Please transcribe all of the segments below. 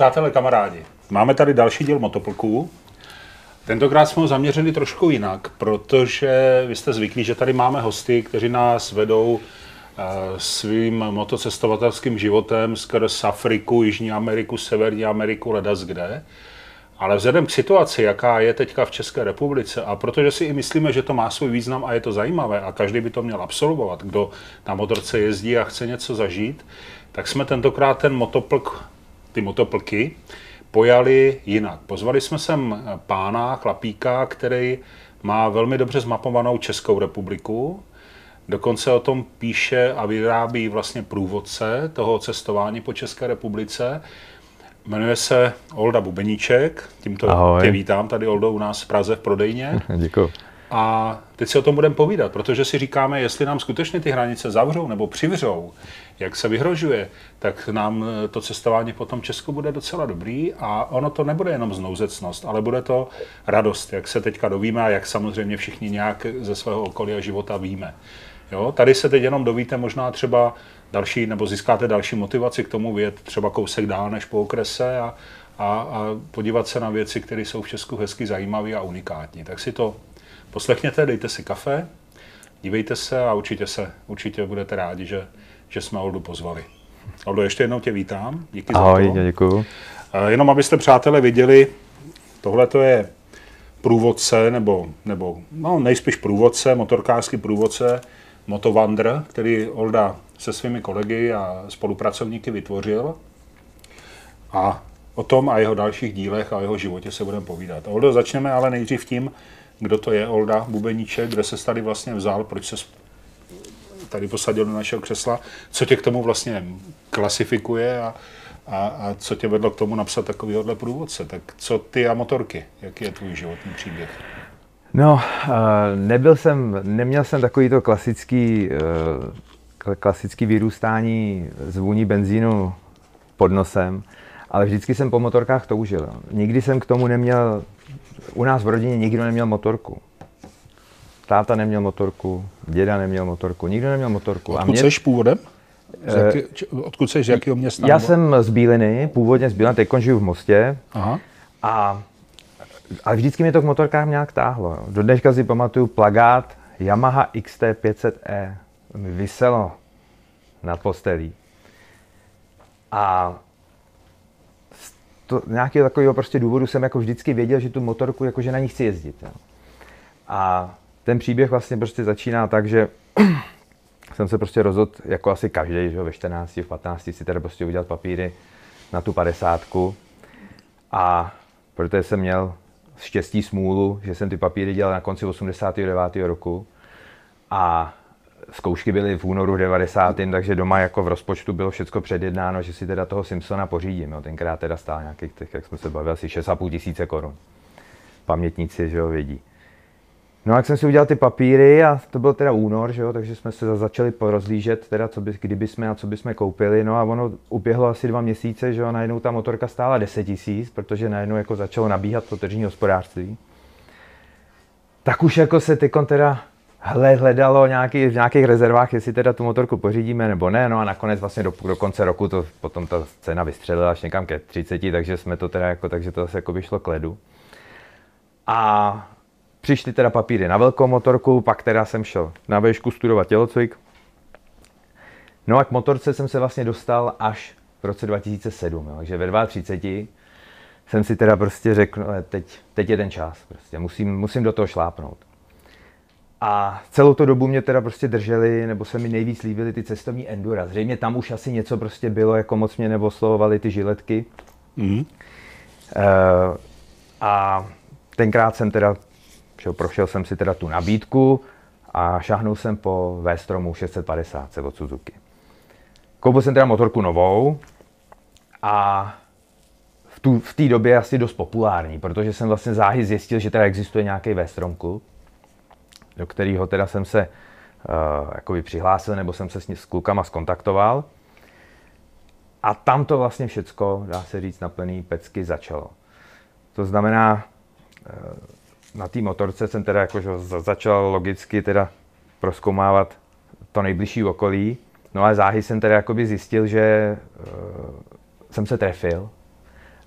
Přátelé, kamarádi, máme tady další díl motoplků. Tentokrát jsme ho zaměřili trošku jinak, protože vy jste zvyklí, že tady máme hosty, kteří nás vedou eh, svým motocestovatelským životem skrz Afriku, Jižní Ameriku, Severní Ameriku, ledas kde. Ale vzhledem k situaci, jaká je teďka v České republice, a protože si i myslíme, že to má svůj význam a je to zajímavé a každý by to měl absolvovat, kdo na motorce jezdí a chce něco zažít, tak jsme tentokrát ten motoplk, ty motoplky, pojali jinak. Pozvali jsme sem pána, chlapíka, který má velmi dobře zmapovanou Českou republiku, Dokonce o tom píše a vyrábí vlastně průvodce toho cestování po České republice. Jmenuje se Olda Bubeníček, tímto Ahoj. tě vítám tady Oldo u nás v Praze v prodejně. Děkuji. A teď si o tom budeme povídat, protože si říkáme, jestli nám skutečně ty hranice zavřou nebo přivřou, jak se vyhrožuje, tak nám eh, to cestování po tom Česku bude docela dobrý a ono to nebude jenom znouzecnost, ale bude to radost, jak se teďka dovíme a jak samozřejmě všichni nějak ze svého okolí a života víme. Jo? Tady se teď jenom dovíte možná třeba další, nebo získáte další motivaci k tomu vět třeba kousek dál než po okrese a, a, a podívat se na věci, které jsou v Česku hezky zajímavé a unikátní. Tak si to poslechněte, dejte si kafe, dívejte se a určitě se, určitě budete rádi, že, že jsme Oldu pozvali. Oldo, ještě jednou tě vítám, díky Ahoj, za to. děkuji. Eh, Jenom abyste, přátelé, viděli, tohle to je průvodce, nebo, nebo no, nejspíš průvodce, motorkářský průvodce, Motovandr, který Olda se svými kolegy a spolupracovníky vytvořil. A o tom a jeho dalších dílech a jeho životě se budeme povídat. Oldo, začneme ale nejdřív tím, kdo to je Olda Bubeníček, kde se tady vlastně vzal, proč se tady posadil do našeho křesla, co tě k tomu vlastně klasifikuje a, a, a co tě vedlo k tomu napsat takovýhle průvodce. Tak co ty a motorky? Jaký je tvůj životní příběh? No, eh, nebyl jsem, neměl jsem takový to klasický, eh, kl- klasický vyrůstání z vůní benzínu pod nosem, ale vždycky jsem po motorkách toužil. Nikdy jsem k tomu neměl, u nás v rodině nikdo neměl motorku. Táta neměl motorku, děda neměl motorku, nikdo neměl motorku. Odkud jsi původem? Z Eh, jaký, odkud jsi, z jakého města? Já nebo- jsem z Bíliny, původně z Bíliny, teď žiju v Mostě, Aha. A, ale vždycky mě to k motorkách nějak táhlo. Do dneška si pamatuju plagát Yamaha XT500E. Mi vyselo nad postelí. A z to, nějakého takového prostě důvodu jsem jako vždycky věděl, že tu motorku, jakože na ní chci jezdit. Jo. A ten příběh vlastně prostě začíná tak, že jsem se prostě rozhodl, jako asi každý, že jo, ve 14, v 15 si teda prostě udělat papíry na tu padesátku. A protože jsem měl štěstí smůlu, že jsem ty papíry dělal na konci 89. roku a zkoušky byly v únoru 90. takže doma jako v rozpočtu bylo všechno předjednáno, že si teda toho Simpsona pořídím. Jo. Tenkrát teda stál nějakých, těch, jak jsme se bavili, asi 6,5 tisíce korun. Pamětníci, že jo, vědí. No jak jsem si udělal ty papíry a to byl teda únor, že jo, takže jsme se začali porozlížet, teda co by, kdyby jsme a co by jsme koupili. No a ono uběhlo asi dva měsíce, že jo, najednou ta motorka stála 10 tisíc, protože najednou jako začalo nabíhat to tržní hospodářství. Tak už jako se tykon teda hle- hledalo nějaký, v nějakých rezervách, jestli teda tu motorku pořídíme nebo ne. No a nakonec vlastně do, do konce roku to potom ta cena vystřelila až někam ke 30, takže jsme to teda jako, takže to zase jako by šlo k ledu. A přišly teda papíry na velkou motorku, pak teda jsem šel na výšku studovat tělocvik. No a k motorce jsem se vlastně dostal až v roce 2007, jo. takže ve 32 jsem si teda prostě řekl, "Ale teď, teď je ten čas, prostě musím, musím do toho šlápnout. A celou tu dobu mě teda prostě drželi, nebo se mi nejvíc líbily ty cestovní endura. Zřejmě tam už asi něco prostě bylo, jako moc mě neoslovovaly ty žiletky. Mhm. Eh, a tenkrát jsem teda, jo, prošel jsem si teda tu nabídku a šáhnul jsem po V-stromu 650 od Suzuki. Koupil jsem teda motorku novou a v tu- v té době asi dost populární, protože jsem vlastně záhy zjistil, že teda existuje nějaký V-strom do kterého teda jsem se uh, přihlásil, nebo jsem se s, s klukama skontaktoval. A tam to vlastně všecko, dá se říct, na plný pecky začalo. To znamená, eh, na té motorce jsem teda jako, že za- začal logicky teda proskoumávat to nejbližší okolí, no ale záhy jsem teda jakoby zjistil, že uh, jsem se trefil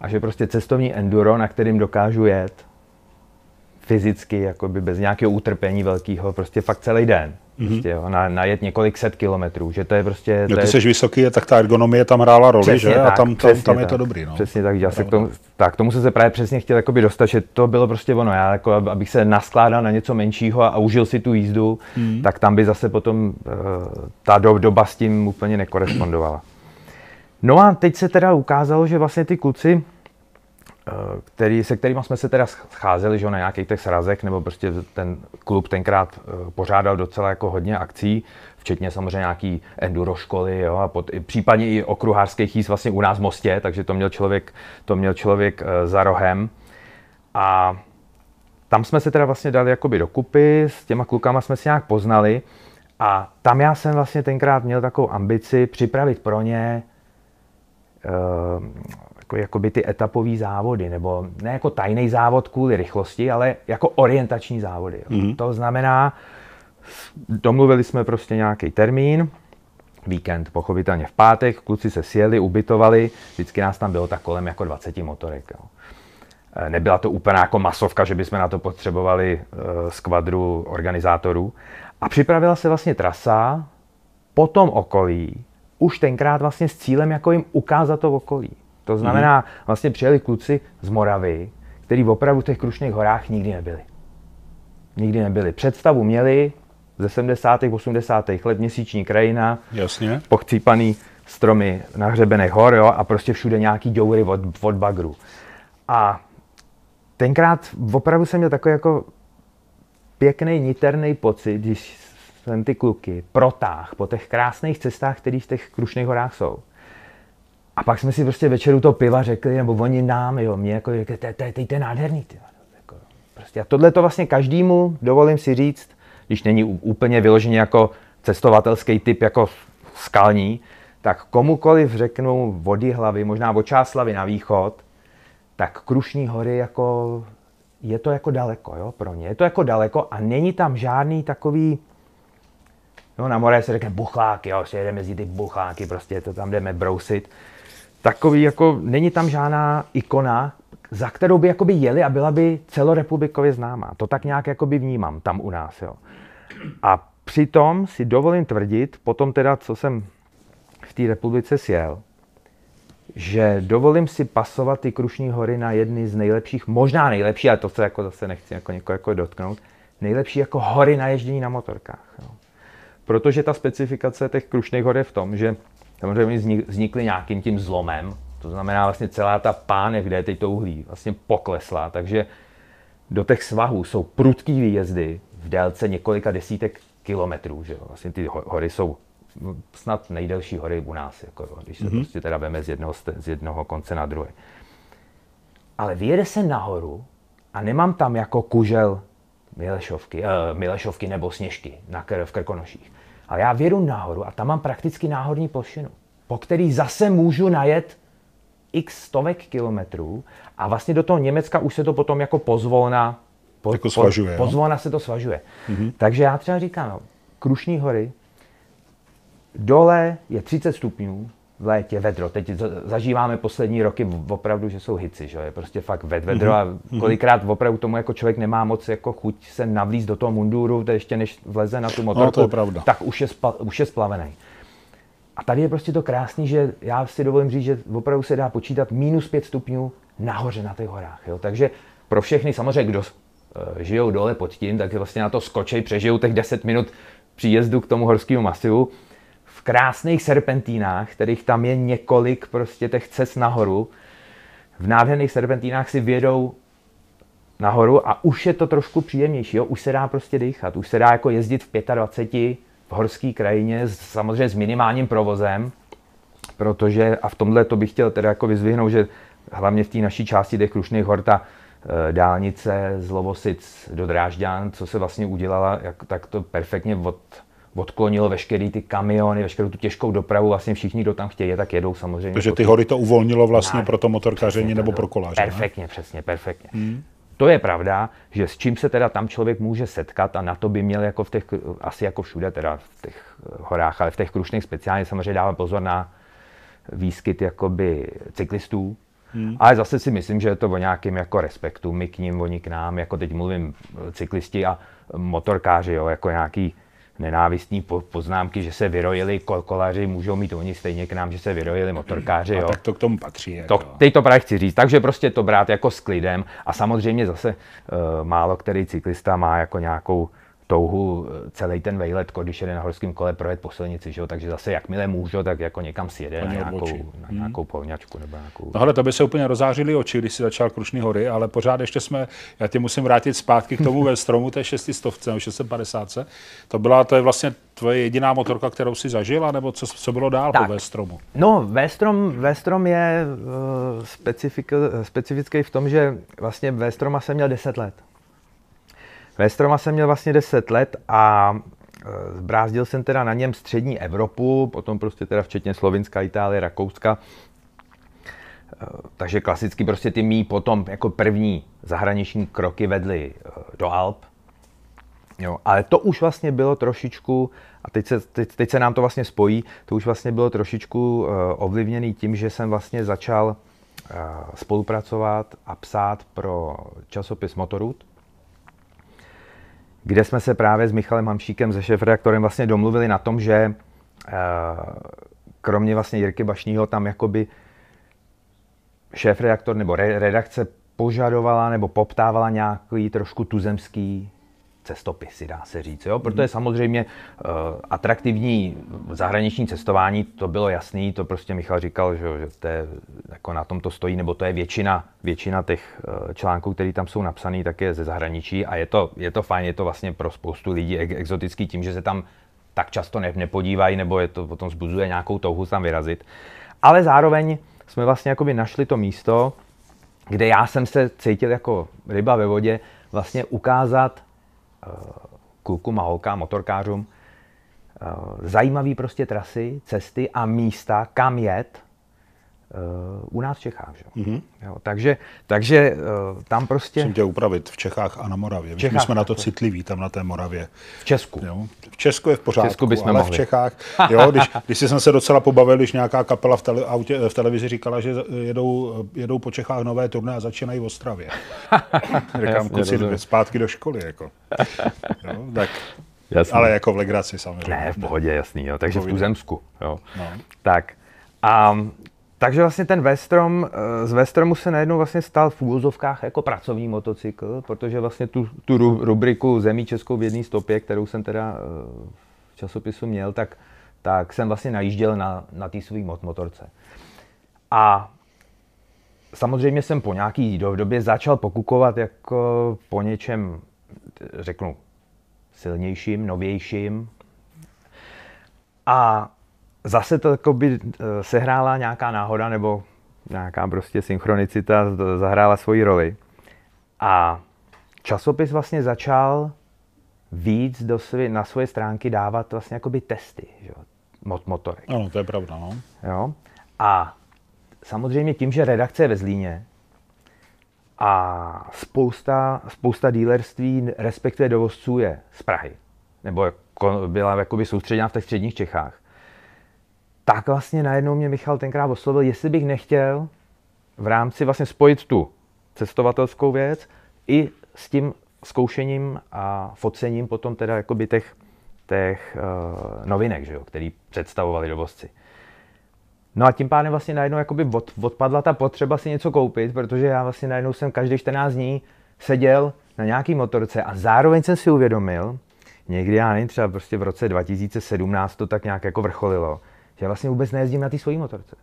a že prostě cestovní enduro, na kterým dokážu jet, fyzicky, jakoby bez nějakého utrpení velkého, prostě fakt celý den. Mm-hmm. Prostě, jo, na, najet několik set kilometrů, že to je prostě... Jo, ty je... jsi vysoký, tak ta ergonomie tam hrála roli, přesně že? Tak, a tam, tam, tam je to dobrý, no. Přesně tak, já se k tomu, tak, tomu se se právě přesně chtěl jakoby dostat, že to bylo prostě ono, já jako, abych se naskládal na něco menšího a, a užil si tu jízdu, mm. tak tam by zase potom uh, ta do, doba s tím úplně nekorespondovala. No a teď se teda ukázalo, že vlastně ty kluci, který, se kterými jsme se teda scházeli že na nějakých těch srazech, nebo prostě ten klub tenkrát eh, pořádal docela jako hodně akcí, včetně samozřejmě nějaký enduro školy, jo, a pod, případně i okruhářských jízd vlastně u nás v Mostě, takže to měl člověk, to měl člověk uh, za rohem. A tam jsme se teda vlastně dali jakoby dokupy, s těma klukama jsme si nějak poznali a tam já jsem vlastně tenkrát měl takovou ambici připravit pro ně uh, jako, jakoby ty etapové závody, nebo ne jako tajný závod kvůli rychlosti, ale jako orientační závody. Mm-hmm. To znamená, domluvili jsme prostě nějaký termín, víkend, pochopitelně v pátek, kluci se sjeli, ubytovali, vždycky nás tam bylo tak kolem jako 20 motorek. Jo. E, nebyla to úplně jako masovka, že bychom na to potřebovali uh, skvadru organizátorů. A připravila se vlastně trasa po tom okolí, už tenkrát vlastně s cílem jako jim ukázat to okolí. To znamená, mm-hmm. vlastně přijeli kluci z Moravy, který opravdu v těch Krušných horách nikdy nebyli. Nikdy nebyli. Představu měli ze 70. 80. let měsíční krajina, Jasně. pochcípaný stromy na hřebenech hor jo, a prostě všude nějaký děury od, od bagru. A tenkrát opravdu jsem měl takový jako pěkný, niterný pocit, když jsem ty kluky protáh po těch krásných cestách, které v těch Krušných horách jsou. A pak jsme si prostě večeru to piva řekli, nebo oni nám, jo, mě jako, to je nádherný, ty. Jako, prostě a tohle to vlastně každému, dovolím si říct, když není úplně vyloženě jako cestovatelský typ, jako skalní, tak komukoliv řeknu vody hlavy, možná od Čáslavy na východ, tak Krušní hory jako, je to jako daleko, jo, pro ně. Je to jako daleko a není tam žádný takový, no na more se řekne bucháky, jo, si jedeme mezi ty bucháky, prostě to tam jdeme brousit takový, jako není tam žádná ikona, za kterou by jakoby jeli a byla by celorepublikově známá. To tak nějak jakoby vnímám tam u nás. Jo. A přitom si dovolím tvrdit, potom teda, co jsem v té republice sjel, že dovolím si pasovat ty Krušní hory na jedny z nejlepších, možná nejlepší, ale to se jako zase nechci jako někoho jako dotknout, nejlepší jako hory na ježdění na motorkách. Jo. Protože ta specifikace těch Krušných hor je v tom, že samozřejmě vznikly nějakým tím zlomem, to znamená vlastně celá ta pánev, kde je teď to uhlí, vlastně poklesla, takže do těch svahů jsou prudký výjezdy v délce několika desítek kilometrů, že jo? Vlastně ty hory jsou snad nejdelší hory u nás, jako, když se mm-hmm. prostě teda veme z jednoho, z jednoho konce na druhé. Ale vyjede se nahoru a nemám tam jako kužel Milešovky, uh, Milešovky nebo Sněžky na, v Krkonoších. Ale já vědu nahoru a tam mám prakticky náhodní plošinu, po který zase můžu najet x stovek kilometrů a vlastně do toho Německa už se to potom jako pozvolna, po, jako svažuje, po, pozvolna se to svažuje. Mm-hmm. Takže já třeba říkám, no, Krušní hory, dole je 30 stupňů, v létě vedro. Teď zažíváme poslední roky opravdu, že jsou hici, že je prostě fakt ved, vedro mm-hmm. a mhm. kolikrát opravdu tomu jako člověk nemá moc jako chuť se navlíz do toho munduru, to ještě než vleze na tu motorku, no, to je pravda. tak už je, spa, už je splavený. A tady je prostě to krásný, že já si dovolím říct, že opravdu se dá počítat minus 5 stupňů nahoře na těch horách. Jo? Takže pro všechny, samozřejmě, kdo uh, žijou dole pod tím, tak vlastně na to skočej, přežijou těch 10 minut příjezdu k tomu horskému masivu krásných serpentínách, kterých tam je několik prostě těch cest nahoru. V nádherných serpentínách si vědou nahoru a už je to trošku příjemnější, jo? už se dá prostě dýchat, už se dá jako jezdit v 25 v horské krajině, samozřejmě s minimálním provozem, protože, a v tomhle to bych chtěl teda jako vyzvihnout, že hlavně v té naší části těch Krušných hor ta e, dálnice z Lovosic do Drážďan, co se vlastně udělala, jak, tak to perfektně od odklonilo veškerý ty kamiony, veškerou tu těžkou dopravu, vlastně všichni, kdo tam chtějí, tak jedou samozřejmě. Takže ty hory to uvolnilo vlastně na, pro to motorkaření nebo pro koláře. Perfektně, ne? přesně, perfektně. Hmm. To je pravda, že s čím se teda tam člověk může setkat a na to by měl jako v těch, asi jako všude teda v těch horách, ale v těch krušných speciálně samozřejmě dávám pozor na výskyt jakoby cyklistů, Hmm. Ale zase si myslím, že je to o nějakém jako respektu, my k ním, oni k nám, jako teď mluvím eh, cyklisti a motorkáři, jo, jako nějaký nenávistní poznámky, že se vyrojili kolaři, můžou mít oni stejně k nám, že se vyrojili motorkáři. Jo. A tak to k tomu patří. Jako. To, teď to právě chci říct. Takže prostě to brát jako s klidem a samozřejmě zase uh, málo který cyklista má jako nějakou touhu eh, celý ten vejlet, když jede na horském kole, projet po silnici, že jo? takže zase jakmile můžu, tak jako někam sjede na nějakou, na hmm. nějakou polňačku nebo nějakou... No hele, to by se úplně rozářili oči, když si začal Krušný hory, ale pořád ještě jsme, já tě musím vrátit zpátky k tomu ve stromu té 600, nebo 650. To byla, to je vlastně tvoje jediná motorka, kterou si zažila, nebo co, co bylo dál tak. po V-stromu? No, V-strom, V-strom je uh, specifický v tom, že vlastně V-stroma jsem měl 10 let. Ve Stroma jsem měl vlastně 10 let a e, zbrázdil jsem teda na něm střední Evropu, potom prostě teda včetně Slovinska, Itálie, Rakouska. E, takže klasicky prostě ty mý potom jako první zahraniční kroky vedly e, do Alp. Jo, ale to už vlastně bylo trošičku, a teď se, teď, teď se nám to vlastně spojí, to už vlastně bylo trošičku ovlivněný tím, že jsem vlastně začal spolupracovat a psát pro časopis Motorut kde jsme se právě s Michalem Hamšíkem, se šéf-redaktorem vlastně domluvili na tom, že eh, kromě vlastně Jirky Bašního tam jakoby šéf-redaktor nebo redakce požadovala nebo poptávala nějaký trošku tuzemský cestopisy, dá se říct. Jo? Protože samozřejmě uh, atraktivní zahraniční cestování, to bylo jasný, to prostě Michal říkal, že, že to je, jako na tom to stojí, nebo to je většina, většina těch uh, článků, které tam jsou napsané, tak je ze zahraničí a je to, je to fajn, je to vlastně pro spoustu lidí exotický tím, že se tam tak často ne, nepodívají, nebo je to potom zbuzuje nějakou touhu tam vyrazit. Ale zároveň jsme vlastně jakoby našli to místo, kde já jsem se cítil jako ryba ve vodě, vlastně ukázat klukům a holkám, motorkářům, eh, zajímavé prostě trasy, cesty a místa, kam jet u nás v Čechách. Že? Mm-hmm. Jo, takže takže uh, tam prostě... Musím tě upravit, v Čechách a na Moravě. Čechách, My jsme na to citliví, tam na té Moravě. V Česku. Jo? V Česku je v pořádku, v Česku bychom ale mohli. v Čechách, jo, když, když jsem se docela pobavil, když nějaká kapela v, tele, autě, v televizi říkala, že jedou, jedou po Čechách nové turné a začínají v Ostravě. Říkám, kluci, zpátky do školy. Jako. Jo, tak Jasný. Ale jako v legraci samozřejmě. Ne, v pohodě, jasný. Jo. Takže v Tuzemsku. Jo. No. Tak. A takže vlastně ten Vestrom, eh, z Vestromu se najednou vlastně stal v úvozovkách jako pracovní motocykl, protože vlastně tu, tu rubriku Zemí Českou v jedné stopě, kterou jsem teda eh, v časopisu měl, tak, tak jsem vlastně najížděl na, na té svý motorce. A samozřejmě jsem po nějaký době začal pokukovat jako po něčem, řeknu, silnějším, novějším. A zase to by eh, sehrála nějaká náhoda nebo nějaká prostě synchronicita zahrála svoji roli. A časopis vlastně začal víc do svý, na svoje stránky dávat vlastně jakoby testy že? Mot, motorek. Ano, to je pravda. No. Jo? A samozřejmě tím, že redakce je ve Zlíně a spousta, spousta dílerství, respektive dovozců je z Prahy, nebo jako byla jakoby soustředěna v těch středních Čechách, tak vlastně najednou mě Michal tenkrát oslovil, jestli bych nechtěl v rámci vlastně spojit tu cestovatelskou věc i s tím zkoušením a focením potom teda jakoby těch, těch uh, novinek, že jo, který představovali dovozci. No a tím pádem vlastně najednou jakoby od, odpadla ta potřeba si něco koupit, protože já vlastně najednou jsem každý 14 dní seděl na nějaký motorce a zároveň jsem si uvědomil, někdy já nevím, třeba prostě v roce 2017 to tak nějak jako vrcholilo, že já vlastně vůbec nejezdím na té svojí motorce.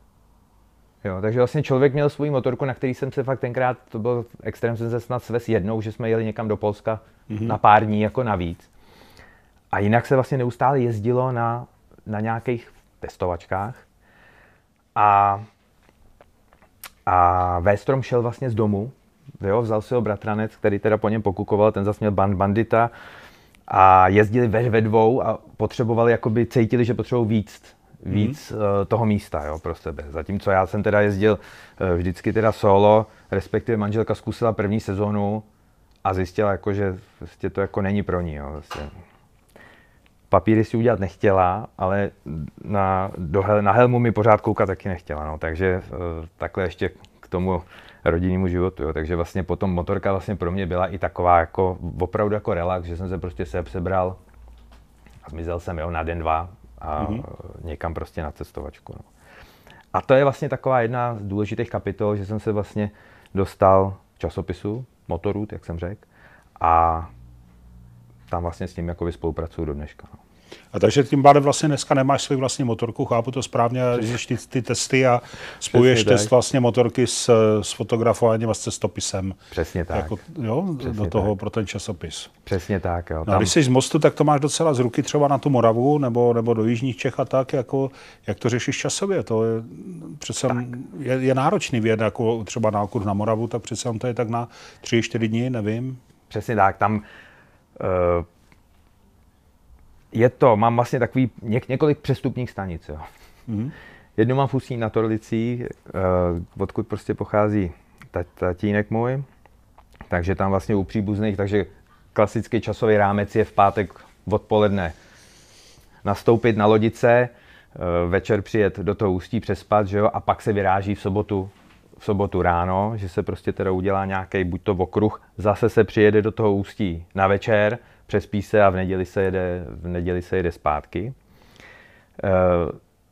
Jo, takže vlastně člověk měl svou motorku, na který jsem se fakt tenkrát, to byl extrém, jsem se snad svez jednou, že jsme jeli někam do Polska mm-hmm. na pár dní jako navíc. A jinak se vlastně neustále jezdilo na, na nějakých testovačkách. A, a Véstrom šel vlastně z domu, jo, vzal si ho bratranec, který teda po něm pokukoval, ten zase měl band bandita a jezdili ve, ve dvou a potřebovali, jakoby cítili, že potřebují víc víc mm. toho místa jo, pro sebe. Zatímco já jsem teda jezdil eh, vždycky teda solo, respektive manželka zkusila první sezónu a zjistila, jako, že vlastně to jako není pro ní. Jo, vlastně. Papíry si udělat nechtěla, ale na, do, na helmu mi pořád koukat taky nechtěla. No. Takže eh, takhle ještě k tomu rodinnému životu. Jo. Takže vlastně potom motorka vlastně pro mě byla i taková jako opravdu jako relax, že jsem se prostě se sebral a zmizel jsem jo, na den, dva a mm-hmm. někam prostě na cestovačku. No. A to je vlastně taková jedna z důležitých kapitol, že jsem se vlastně dostal časopisu, motorů, jak jsem řekl, a tam vlastně s tím jakoby spolupracuju do dneška. No. A takže tím pádem vlastně dneska nemáš svou vlastní motorku, chápu to správně, že ty, ty testy a spojuješ test vlastně motorky s, s fotografováním a s cestopisem. Přesně tak. Jako, jo, Přesně do toho tak. pro ten časopis. Přesně tak, jo. No, tam... když jsi z mostu, tak to máš docela z ruky třeba na tu Moravu nebo, nebo do Jižních Čech a tak, jako, jak to řešíš časově? To je přece je, je, náročný věd, jako třeba na okruh na Moravu, tak přece to je tak na tři, čtyři dny, nevím. Přesně tak, tam uh, je to, mám vlastně takový něk, několik přestupních stanic. Jo. Mm-hmm. Jednu mám v Ústí na Torlicích, uh, odkud prostě pochází tatínek můj, takže tam vlastně u příbuzných, takže klasický časový rámec je v pátek odpoledne nastoupit na lodice, uh, večer přijet do toho Ústí přespat, že jo, a pak se vyráží v sobotu v sobotu ráno, že se prostě teda udělá nějaký buď to okruh, zase se přijede do toho ústí na večer, přespí se a v neděli se jede, v neděli se jede zpátky. Eh,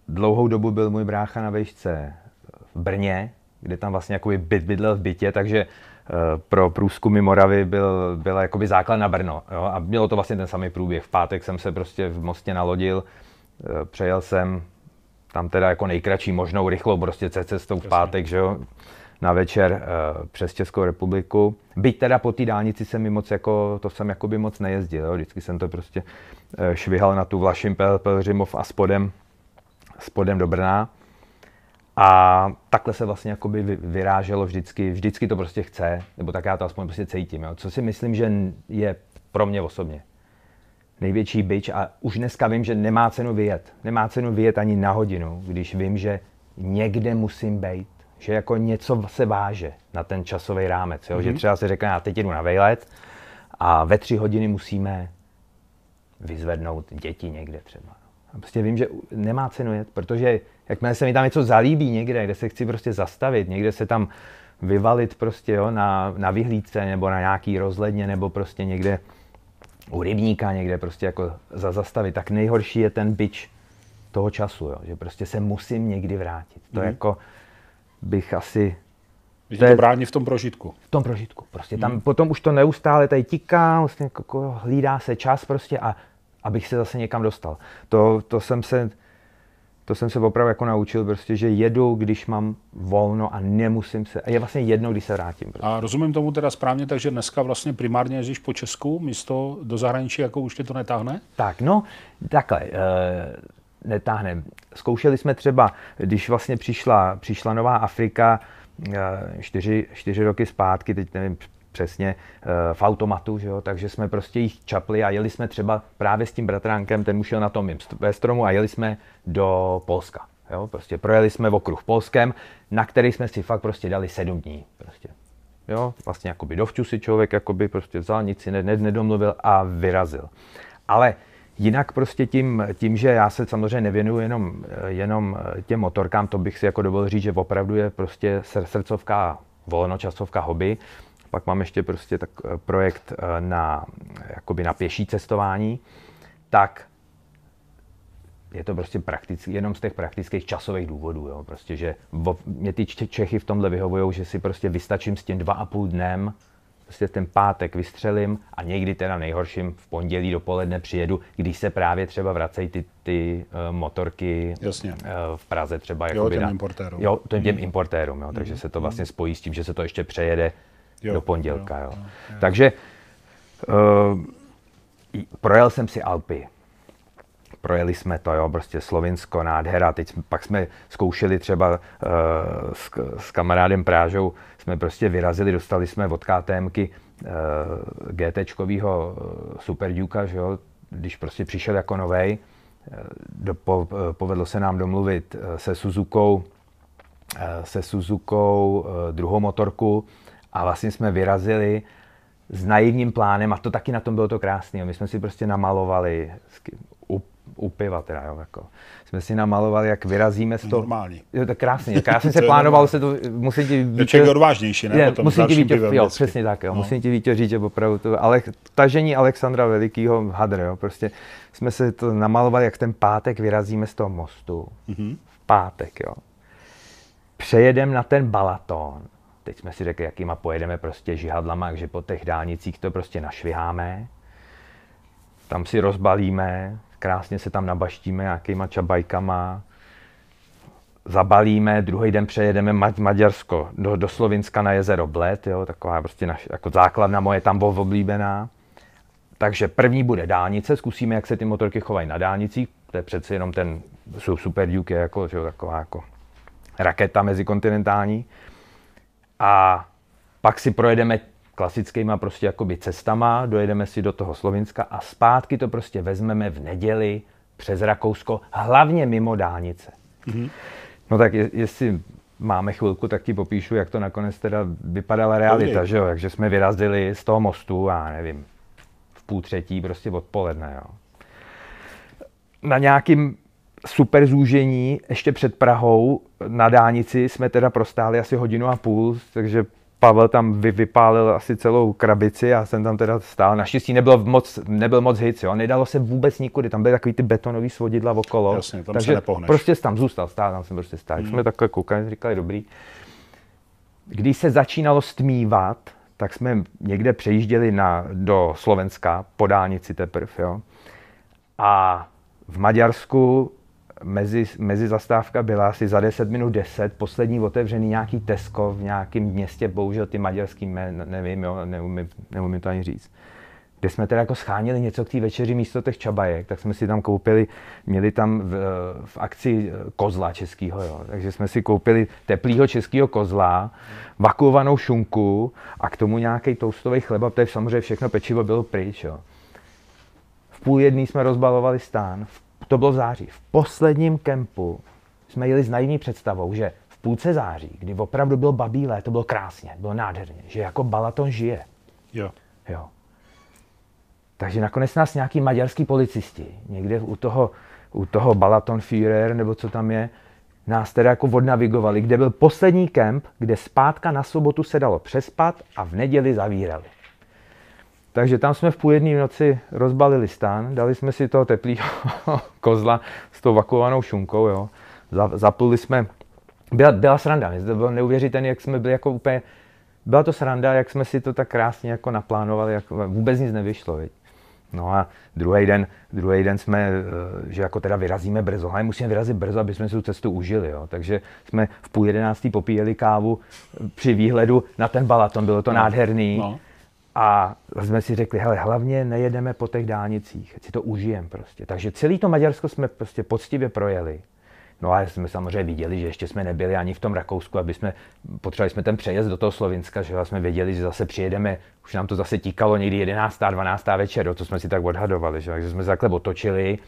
dlouhou dobu byl můj brácha na vejšce v Brně, kde tam vlastně jakoby byt bydlel v bytě, takže eh, pro průzkumy Moravy byl, byla jakoby základ na Brno. Jo? A mělo to vlastně ten samý průběh. V pátek jsem se prostě v Mostě nalodil, eh, přejel jsem tam teda jako nejkratší možnou rychlou prostě cestou v pátek, že jo, na večer uh, přes Českou republiku. Byť teda po té dálnici jsem mi moc jako, to jsem jako by moc nejezdil, jo. vždycky jsem to prostě uh, švihal na tu Vlašim Pel, Pelřimov a spodem, spodem do Brna. A takhle se vlastně jakoby vyráželo vždycky, vždycky to prostě chce, nebo tak já to aspoň prostě cítím. Jo. Co si myslím, že je pro mě osobně největší byč a už dneska vím, že nemá cenu vyjet. Nemá cenu vyjet ani na hodinu, když vím, že někde musím být že jako něco se váže na ten časový rámec. Jo? Mm-hmm. Že mhm. třeba se řekne, já teď jdu na vejlet a ve tři hodiny musíme vyzvednout děti někde třeba. A prostě vím, že nemá cenu jet, protože jakmile se mi tam něco zalíbí někde, kde se chci prostě zastavit, někde se tam vyvalit prostě jo, na, na vyhlídce nebo na nějaký rozledně nebo prostě někde u rybníka někde prostě jako za zastavit, tak nejhorší je ten bič toho času, jo, že prostě se musím někdy vrátit. To mm. jako, bych asi... Že to, je, to brání v tom prožitku. V tom prožitku. Prostě tam hmm. potom už to neustále tady tiká, vlastně jako hlídá se čas prostě a abych se zase někam dostal. To, to jsem se to jsem se opravdu jako naučil, prostě, že jedu, když mám volno a nemusím se, a je vlastně jedno, když se vrátím. Prostě. A rozumím tomu teda správně, takže dneska vlastně primárně jezdíš po Česku, místo do zahraničí, jako už tě to netáhne? Tak, no, takhle. E, netáhne. Zkoušeli jsme třeba, když vlastně přišla, přišla Nová Afrika eh, čtyři, čtyři roky zpátky, teď nevím přesně, eh, v automatu, že jo? takže jsme prostě jich čapli a jeli jsme třeba právě s tím bratránkem, ten už jel na tom ve stromu a jeli jsme do Polska. Jo? Prostě projeli jsme v okruh Polskem, na který jsme si fakt prostě dali sedm dní. Prostě. Jo, vlastně jakoby dovču si člověk jakoby prostě vzal, nic si nedomluvil a vyrazil. Ale Jinak prostě tím, tím, že já se samozřejmě nevěnuju jenom, jenom těm motorkám, to bych si jako dovolil říct, že opravdu je prostě srdcovka, volnočasovka hobby. Pak mám ještě prostě tak eh, projekt eh, na, jakoby na pěší cestování, tak je to prostě praktický, jenom z těch praktických časových důvodů. Jo. Prostě, že mě ty Čechy v tomhle vyhovují, že si prostě vystačím s tím dva a půl dnem prostě ten pátek vystřelím a někdy teda nejhorším v pondělí dopoledne přijedu, když se právě třeba vracejí ty, ty uh, motorky Jasně. Uh, v Praze třeba. Jo, těm na, importérům. Jo, těm, těm hmm. importérům, jo, takže hmm. se to vlastně spojí s tím, že se to ještě přejede jo, do pondělka. Jo, jo. Jo, Takže uh, projel jsem si Alpy projeli jsme to, jo, prostě Slovinsko, nádhera. Teď pak jsme zkoušeli třeba uh, s, s kamarádem Prážou, jsme prostě vyrazili, dostali jsme od KTMky uh, GTčkovýho uh, Super Duke, že jo, když prostě přišel jako novej, do, po, povedlo se nám domluvit se Suzukou, se Suzukou uh, druhou motorku a vlastně jsme vyrazili s naivním plánem a to taky na tom bylo to krásné. My jsme si prostě namalovali u piva teda, jo, jako. Jsme si namalovali, jak vyrazíme z toho. Normální. Jo, tak krásně, krásně se plánoval se to, musím ti víte, je odvážnější, ne? Je, musím ti Vítě, jo, vždycky. přesně tak, jo, no. musím ti Vítě říct, že opravdu to, ale tažení Alexandra Velikýho hadr, jo, prostě jsme se to namalovali, jak ten pátek vyrazíme z toho mostu. Mm-hmm. V pátek, jo. Přejedem na ten Balaton. Teď jsme si řekli, jakýma pojedeme prostě žihadlama, takže po těch dálnicích to prostě našviháme tam si rozbalíme, krásně se tam nabaštíme nějakýma čabajkama, zabalíme, druhý den přejedeme Maďarsko do, do Slovinska na jezero Bled, jo, taková prostě naš, jako základna moje tam oblíbená. Takže první bude dálnice, zkusíme, jak se ty motorky chovají na dálnicích, to je přece jenom ten Super Duke, jako, že, taková jako raketa mezikontinentální. A pak si projedeme klasickýma prostě jakoby cestama, dojedeme si do toho Slovinska a zpátky to prostě vezmeme v neděli přes Rakousko, hlavně mimo dálnice. Mm-hmm. No tak je, jestli máme chvilku, tak ti popíšu, jak to nakonec teda vypadala realita, že jo, takže jsme vyrazili z toho mostu, a nevím, v půl třetí prostě odpoledne, jo. Na nějakým super zúžení ještě před Prahou na dálnici jsme teda prostáli asi hodinu a půl, takže Pavel tam vy, vypálil asi celou krabici, já jsem tam teda stál. Naštěstí nebyl moc, nebyl moc hic, jo. Nedalo se vůbec nikudy, tam byly takový ty betonový svodidla okolo. Jasně, tam takže se nepohneš. prostě tam zůstal, stál, tam jsem prostě stál. Hmm. Jsme takhle koukali, říkali, dobrý. Když se začínalo stmívat, tak jsme někde přejížděli na, do Slovenska po dálnici teprve, jo. A v Maďarsku mezi, mezi zastávka byla asi za 10 minut 10, poslední otevřený nějaký Tesco v nějakém městě, bohužel ty maďarský, nevím, jo, neumím, neumím to ani říct. Kde jsme teda jako schánili něco k té večeři místo těch čabajek, tak jsme si tam koupili, měli tam v, v akci kozla českýho, jo. takže jsme si koupili teplýho českého kozla, vakuovanou šunku a k tomu nějaký toustový chleba, protože samozřejmě všechno pečivo bylo pryč. Jo. V půl jedný jsme rozbalovali stán, v to bylo v září. V posledním kempu jsme jeli s naivní představou, že v půlce září, kdy opravdu bylo babílé, to bylo krásně, bylo nádherně, že jako Balaton žije. Jo. Jo. Takže nakonec nás nějaký maďarský policisti, někde u toho, u toho Balaton Führer, nebo co tam je, nás teda jako odnavigovali, kde byl poslední kemp, kde zpátka na sobotu se dalo přespat a v neděli zavírali. Takže tam jsme v půl jedné noci rozbalili stan, dali jsme si toho teplého kozla s tou vakuovanou šunkou, jo. Zapluli jsme, byla, byla sranda, to bylo neuvěřitelné, jak jsme byli jako úplně, byla to sranda, jak jsme si to tak krásně jako naplánovali, jak vůbec nic nevyšlo, viď. No a druhý den, druhý den jsme, eh, že jako teda vyrazíme brzo, ale musíme vyrazit brzo, aby jsme si tu cestu užili, jo. Takže jsme v půl jedenáctý popíjeli kávu při výhledu na ten Balaton, bylo to no, nádherný. No. A jsme si řekli, hele, hlavně nejedeme po těch dálnicích, si to užijem prostě. Takže celý to Maďarsko jsme prostě poctivě projeli. No a jsme samozřejmě viděli, že ještě jsme nebyli ani v tom Rakousku, aby jsme, potřebovali jsme ten přejezd do toho Slovinska, že jsme věděli, že zase přijedeme, už nám to zase tíkalo někdy 11. 12. večer, to jsme si tak odhadovali, že, takže jsme se takhle otočili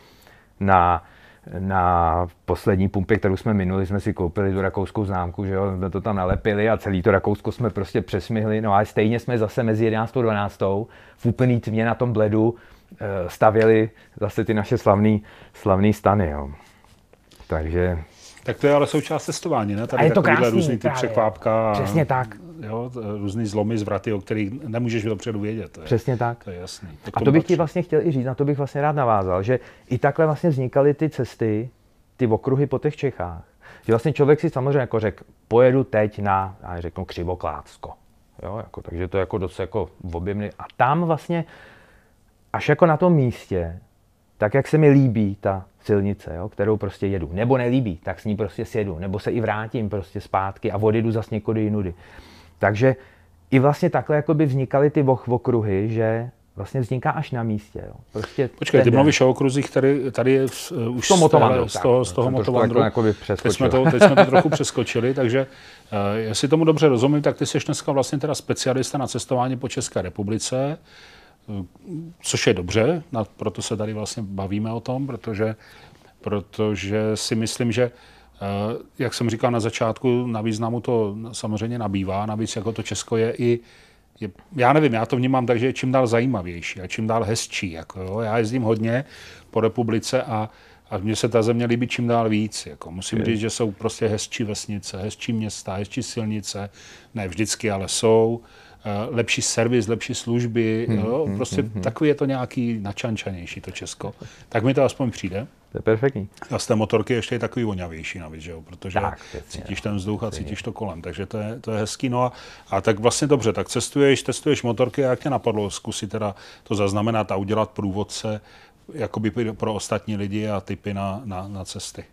na na poslední pumpě, kterou jsme minuli, jsme si koupili tu rakouskou známku, že jo, jsme to tam nalepili a celý to Rakousko jsme prostě přesmihli, no ale stejně jsme zase mezi 11. a 12. v úplný tmě na tom bledu eh, stavěli zase ty naše slavný, slavný stany, jo. Takže tak to je ale součást testování, ne? Tady a je to krásný, různý ty překvápka. Přesně tak. Jo, různý zlomy, zvraty, o kterých nemůžeš dopředu vědět. To je, Přesně tak. To je jasný. To a to bych ti vlastně chtěl i říct, na to bych vlastně rád navázal, že i takhle vlastně vznikaly ty cesty, ty okruhy po těch Čechách. Že vlastně člověk si samozřejmě jako řekl, pojedu teď na, já řeknu, Křivoklácko. Jo, jako, takže to je jako docela jako objemný. A tam vlastně, až jako na tom místě, tak jak se mi líbí ta silnice, jo, kterou prostě jedu, nebo nelíbí, tak s ní prostě sjedu, nebo se i vrátím prostě zpátky a odjedu zase někudy jinudy. Takže i vlastně takhle jako by vznikaly ty okruhy, že vlastně vzniká až na místě. Jo. Prostě Počkej, ty mluvíš o okruzích, tady, tady je uh, už z, toho, z toho, z toho motovandru. Jako teď, jsme to, teď jsme to trochu přeskočili, takže uh, jestli tomu dobře rozumím, tak ty jsi dneska vlastně teda specialista na cestování po České republice. Eh, což je dobře, proto se tady vlastně bavíme o tom, protože, protože si myslím, že eh, jak jsem říkal na začátku, na významu to samozřejmě nabývá, navíc jako to Česko je i je, já nevím, já to vnímám tak, že je čím dál zajímavější a čím dál hezčí. Jako, jo. Já jezdím hodně po republice a, a mně se ta země líbí čím dál víc. Jako. Musím je. říct, že jsou prostě hezčí vesnice, hezčí města, hezčí silnice. Ne vždycky, ale jsou. Uh, lepší servis, lepší služby. Hmm, jo. Hmm, prostě hmm, hmm, takový je to nějaký načančanější to Česko. Tak mi to aspoň přijde. To je perfektní. A z té motorky ještě je takový voňavější navíc, že jo? protože tak, cítíš ten vzduch a cítíš to kolem, takže to je, to je hezký. No a, a, tak vlastně dobře, tak cestuješ, testuješ motorky a jak tě napadlo zkusit teda to zaznamenat a udělat průvodce jakoby pro ostatní lidi a typy na, na, na cesty?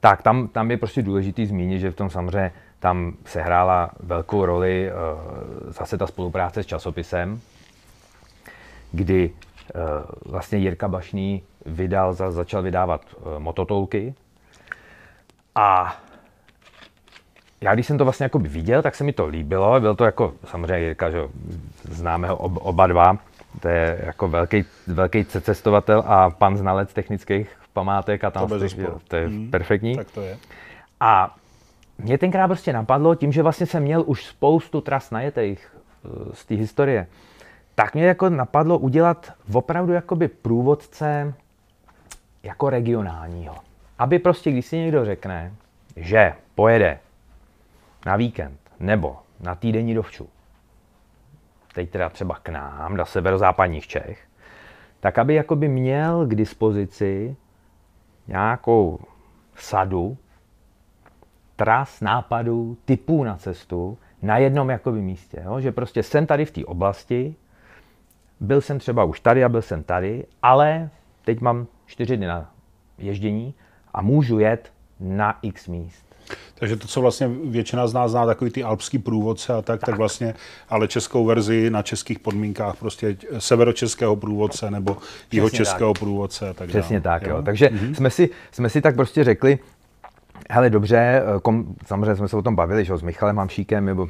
Tak, tam, tam je prostě důležitý zmínit, že v tom samozřejmě tam se hrála velkou roli uh, zase ta spolupráce s časopisem, kdy vlastně Jirka Bašný vydal, za, začal vydávat uh, mototolky a já když jsem to vlastně jako viděl, tak se mi to líbilo. Byl to jako, samozřejmě Jirka, že známe ho oba dva, to je jako velký, velký cestovatel a pan znalec technických památek a tam to, těch, to je hmm, perfektní. Tak to je. A mě tenkrát prostě napadlo, tím, že vlastně jsem měl už spoustu tras najetých eh, z té historie, tak mě jako napadlo udělat opravdu jakoby průvodce jako regionálního. Aby prostě, když si někdo řekne, že pojede na víkend nebo na týdenní dovču, teď teda třeba k nám, do severozápadních Čech, tak aby jakoby měl k dispozici nějakou sadu tras, nápadů, typů na cestu na jednom jakoby místě. Jo? Že prostě jsem tady v té oblasti, byl jsem třeba už tady a byl jsem tady, ale teď mám čtyři dny na ježdění a můžu jet na x míst. Takže to, co vlastně většina z nás zná, takový ty alpský průvodce a tak, tak, tak vlastně, ale českou verzi na českých podmínkách, prostě severočeského průvodce nebo jeho českého průvodce a tak Přesně dále. tak, jo. jo. Takže mm-hmm. jsme, si, jsme si tak prostě řekli, hele, dobře, kom, samozřejmě jsme se o tom bavili, že s Michalem Hamšíkem nebo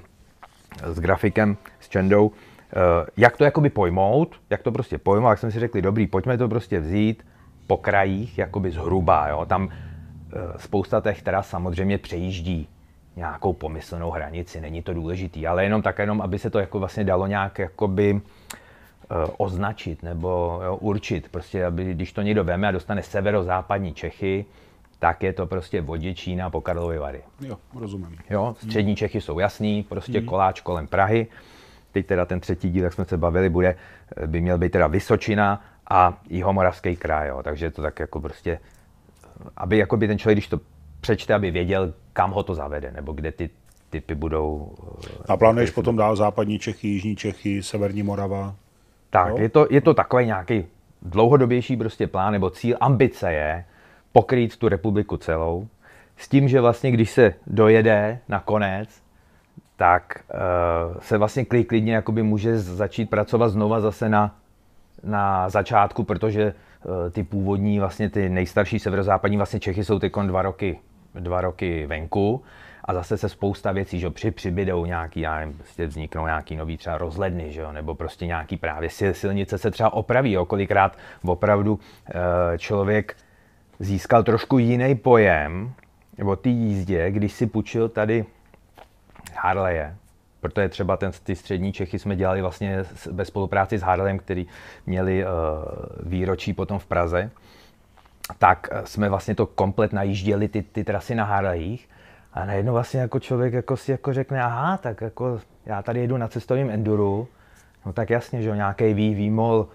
s grafikem, s Čendou, jak to jakoby pojmout, jak to prostě pojmout, jak jsme si řekli, dobrý, pojďme to prostě vzít po krajích, jakoby zhruba, jo, tam Eh, spousta těch teda samozřejmě přejíždí nějakou pomyslnou hranici, není to důležitý, ale jenom tak jenom, aby se to jako vlastně dalo nějak jakoby eh, označit nebo jo, určit. Prostě, aby, když to někdo veme a dostane severozápadní Čechy, tak je to prostě Vodičína po Karlovy Vary. Jo, rozumím. Jo, střední Čechy jsou jasný, prostě hmm. koláč kolem Prahy. Teď teda ten třetí díl, jak jsme se bavili, bude, eh, by měl být teda Vysočina a Jihomoravský kraj, jo. takže to tak jako prostě aby jakoby ten člověk, když to přečte, aby věděl, kam ho to zavede, nebo kde ty typy budou. A plánuješ potom dál západní Čechy, jižní Čechy, severní Morava? Tak, je to, je to takový nějaký dlouhodobější prostě plán nebo cíl. Ambice je pokrýt tu republiku celou, s tím, že vlastně když se dojede na konec, tak uh, se vlastně klidně jakoby může začít pracovat znova zase na, na začátku, protože Eh, ty původní, vlastně ty nejstarší severozápadní vlastně Čechy jsou teď dva roky, dva roky venku. A zase se spousta věcí, že při, přibydou nějaký, já nevím, prostě vzniknou nějaký nový třeba rozhledny, že jo, nebo prostě nějaký právě silnice se třeba opraví, jo, kolikrát opravdu eh, člověk získal trošku jiný pojem o té jízdě, když si půjčil tady Harleje, protože třeba ten, ty střední Čechy jsme dělali vlastně ve spolupráci s Harlem, který měli uh, výročí potom v Praze, tak eh, jsme vlastně to komplet najížděli ty, ty trasy na Harlejích a najednou vlastně jako člověk jako si jako řekne, aha, tak jako já tady jedu na cestovním enduru, no tak jasně, že nějaký ví, výmol,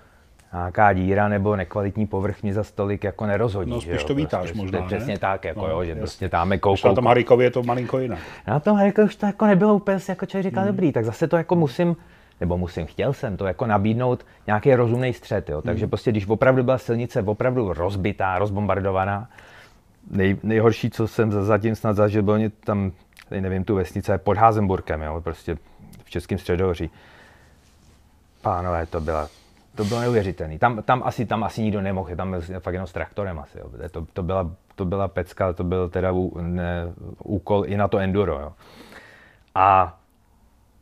nějaká díra nebo nekvalitní povrch mě za stolik jako nerozhodí. No spíš to vítáš prostě, možná, ne? Přesně tak, jako no, jo, že prostě tam koukou. Na tom Harikovi je to malinko jinak. Na tom Harikovi už to jako nebylo úplně, jako člověk říkal, hmm. dobrý, tak zase to jako musím, nebo musím, chtěl jsem to jako nabídnout nějaký rozumný střed, jo. Takže hmm. prostě, když opravdu byla silnice opravdu rozbitá, rozbombardovaná, nej, nejhorší, co jsem zatím snad zažil, bylo tam, nevím, tu vesnice pod Házenburkem, jo, prostě v Českém středohoří. Pánové, to byla to bylo neuvěřitelné. Tam, tam, asi, tam asi nikdo nemohl, tam fakt jenom s traktorem asi. Jo. To, to, byla, to byla pecka, to byl teda ú, ne, úkol i na to enduro. Jo. A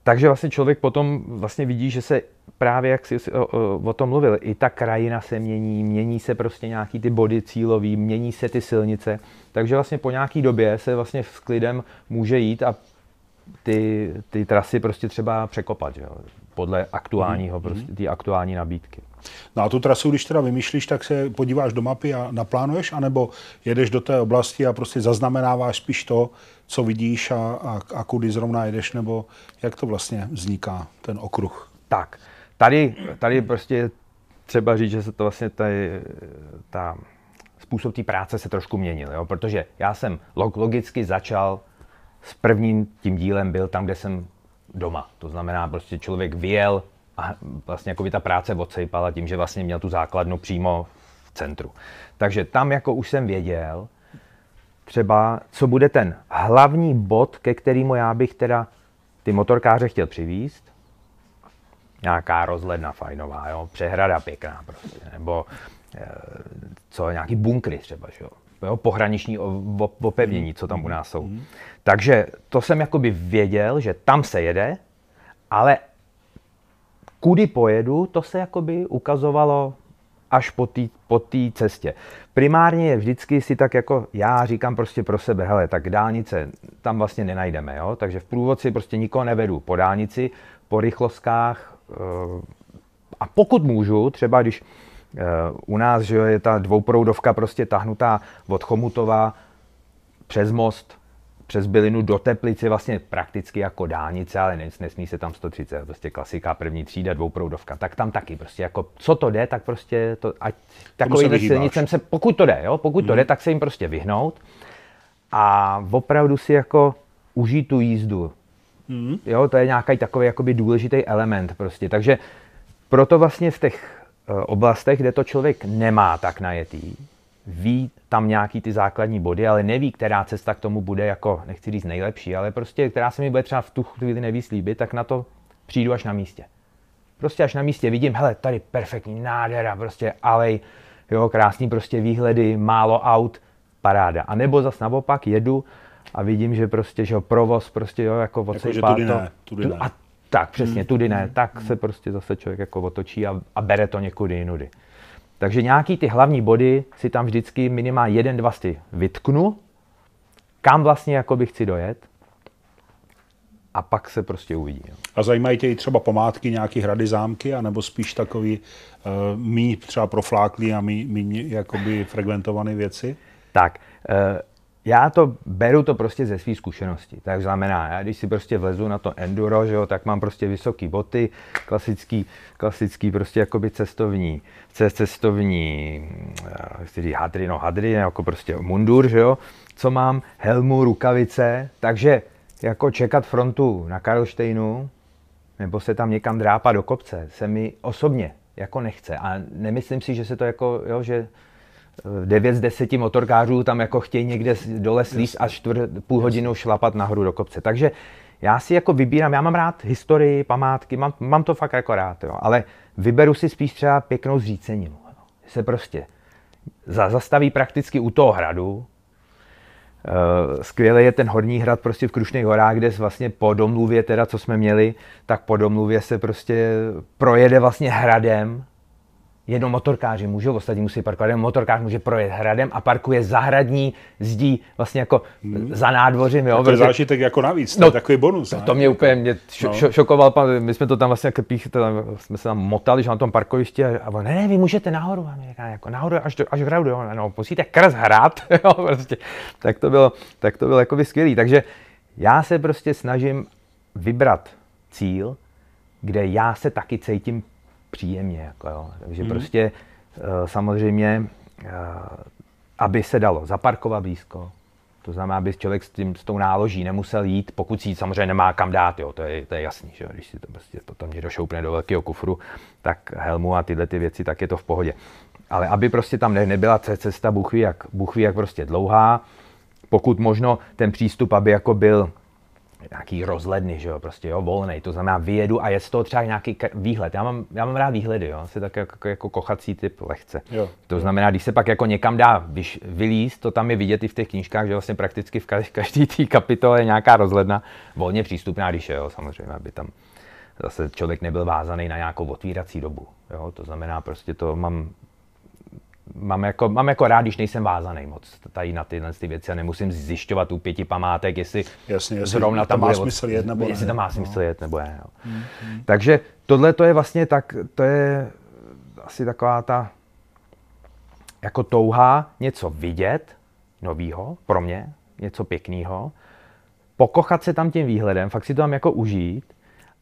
takže vlastně člověk potom vlastně vidí, že se právě, jak jsi o, o, o tom mluvil, i ta krajina se mění, mění se prostě nějaký ty body cílový, mění se ty silnice, takže vlastně po nějaký době se vlastně s klidem může jít a ty, ty trasy prostě třeba překopat, že jo? Podle aktuálního, mm-hmm. prostě ty aktuální nabídky. No a tu trasu, když teda vymýšlíš, tak se podíváš do mapy a naplánuješ, anebo jedeš do té oblasti a prostě zaznamenáváš spíš to, co vidíš a, a, a kudy zrovna jedeš, nebo jak to vlastně vzniká, ten okruh? Tak, tady, tady prostě třeba říct, že se to vlastně tady, ta způsob té práce se trošku měnil, jo? protože já jsem logicky začal s prvním tím dílem byl tam, kde jsem doma. To znamená, prostě člověk vyjel a vlastně jako by ta práce odsejpala tím, že vlastně měl tu základnu přímo v centru. Takže tam jako už jsem věděl, třeba, co bude ten hlavní bod, ke kterému já bych teda ty motorkáře chtěl přivízt. Nějaká rozhledna fajnová, jo? přehrada pěkná prostě, nebo e, co, nějaký bunkry třeba, jo? Jo, pohraniční opevnění, co tam u nás jsou. Mm. Takže to jsem jakoby věděl, že tam se jede, ale kudy pojedu, to se jakoby ukazovalo až po té po cestě. Primárně je vždycky si tak jako já říkám prostě pro sebe, hele, tak dálnice tam vlastně nenajdeme, jo? takže v průvodci prostě nikoho nevedu po dálnici, po rychlostkách eh, a pokud můžu, třeba když u nás že je ta dvouproudovka prostě tahnutá od Chomutova přes most přes bylinu do Teplice vlastně prakticky jako dálnice, ale nesmí se tam 130, prostě klasika první třída, dvouproudovka, tak tam taky prostě jako, co to jde, tak prostě to, ať takový silnicem se, pokud to jde, jo, pokud hmm. to jde, tak se jim prostě vyhnout a opravdu si jako užít tu jízdu. Hmm. Jo, to je nějaký takový jakoby důležitý element prostě, takže proto vlastně v těch oblastech, kde to člověk nemá tak najetý, ví tam nějaký ty základní body, ale neví, která cesta k tomu bude jako, nechci říct nejlepší, ale prostě, která se mi bude třeba v tu chvíli nevíc líbit, tak na to přijdu až na místě. Prostě až na místě vidím, hele, tady perfektní nádhera, prostě alej, jo, krásný prostě výhledy, málo aut, paráda. A nebo zas naopak jedu a vidím, že prostě, že provoz prostě, jo, jako odsejpá jako, tudy to. Ne, tudy ne. A tak, přesně, hmm. tudy ne. Tak hmm. se prostě zase člověk jako otočí a, a bere to někudy jinudy. Takže nějaký ty hlavní body si tam vždycky minimálně jeden, dva si vytknu, kam vlastně jakoby chci dojet a pak se prostě uvidí. Jo. A zajímají tě i třeba památky, nějaký hrady, zámky, anebo spíš takový uh, mý třeba profláklý a mý, mý jakoby frekventované věci? Tak, uh, já to beru to prostě ze své zkušenosti. Tak znamená, já když si prostě vlezu na to enduro, že jo, tak mám prostě vysoké boty, klasický, klasický prostě jakoby cestovní, cestovní, chci říct hadry, no hadry, jako prostě mundur, že jo, co mám, helmu, rukavice, takže jako čekat frontu na Karlštejnu, nebo se tam někam drápat do kopce, se mi osobně jako nechce. A nemyslím si, že se to jako, jo, že 9 z 10 motorkářů tam jako chtějí někde dole slíst a čtvrt, půl hodinu šlapat nahoru do kopce. Takže já si jako vybírám, já mám rád historii, památky, mám, mám to fakt jako rád, jo, ale vyberu si spíš třeba pěknou zříceninu. Se prostě zastaví prakticky u toho hradu, Uh, skvěle je ten horní hrad prostě v Krušných horách, kde vlastně po domluvě, teda co jsme měli, tak po domluvě se prostě projede vlastně hradem Jenom motorkáři můžou, ostatní musí parkovat, jenom motorkář může projet hradem a parkuje zahradní zdí vlastně jako hmm. za nádvořím. Jo, to je zážitek jako navíc, to no, je takový bonus. To, to mě úplně mě šo, no. šokoval, pan, my jsme to tam vlastně jako pích, jsme se tam motali, že na tom parkovišti a, a ne, ne, vy můžete nahoru, a říká, jako nahoru až, do, až k hradu, jo, no, musíte krz hrad, jo, prostě. tak to bylo, tak to bylo jako skvělý. Takže já se prostě snažím vybrat cíl, kde já se taky cítím příjemně. Jako jo. Takže hmm. prostě eh, samozřejmě, eh, aby se dalo zaparkovat blízko, to znamená, aby člověk s, tím, s tou náloží nemusel jít, pokud si samozřejmě nemá kam dát, jo, to je, to je jasný, že když si to prostě potom někdo šoupne do velkého kufru, tak helmu a tyhle ty věci, tak je to v pohodě. Ale aby prostě tam ne, nebyla cesta buchví jak, buchví jak prostě dlouhá, pokud možno ten přístup, aby jako byl nějaký rozhledny, že jo, prostě jo, volnej, to znamená vyjedu a je z toho třeba nějaký výhled. Já mám, já mám rád výhledy, jo, asi tak jako, jako kochací typ lehce. Jo, to znamená, když se pak jako někam dá vyš, vylíst, to tam je vidět i v těch knížkách, že vlastně prakticky v každý té kapitole je nějaká rozhledna, volně přístupná, když je, jo, samozřejmě, aby tam zase člověk nebyl vázaný na nějakou otvírací dobu. Jo, to znamená, prostě to mám mám jako, mám jako rád, když nejsem vázaný moc tady na tyhle ty věci a nemusím zjišťovat u pěti památek, jestli Jasně, jestli zrovna to tam má bude smysl jet nebo jestli ne, to má no. smysl jet nebo ne. Jo. Takže tohle to je vlastně tak, to je asi taková ta jako touha něco vidět novýho pro mě, něco pěkného, pokochat se tam tím výhledem, fakt si to tam jako užít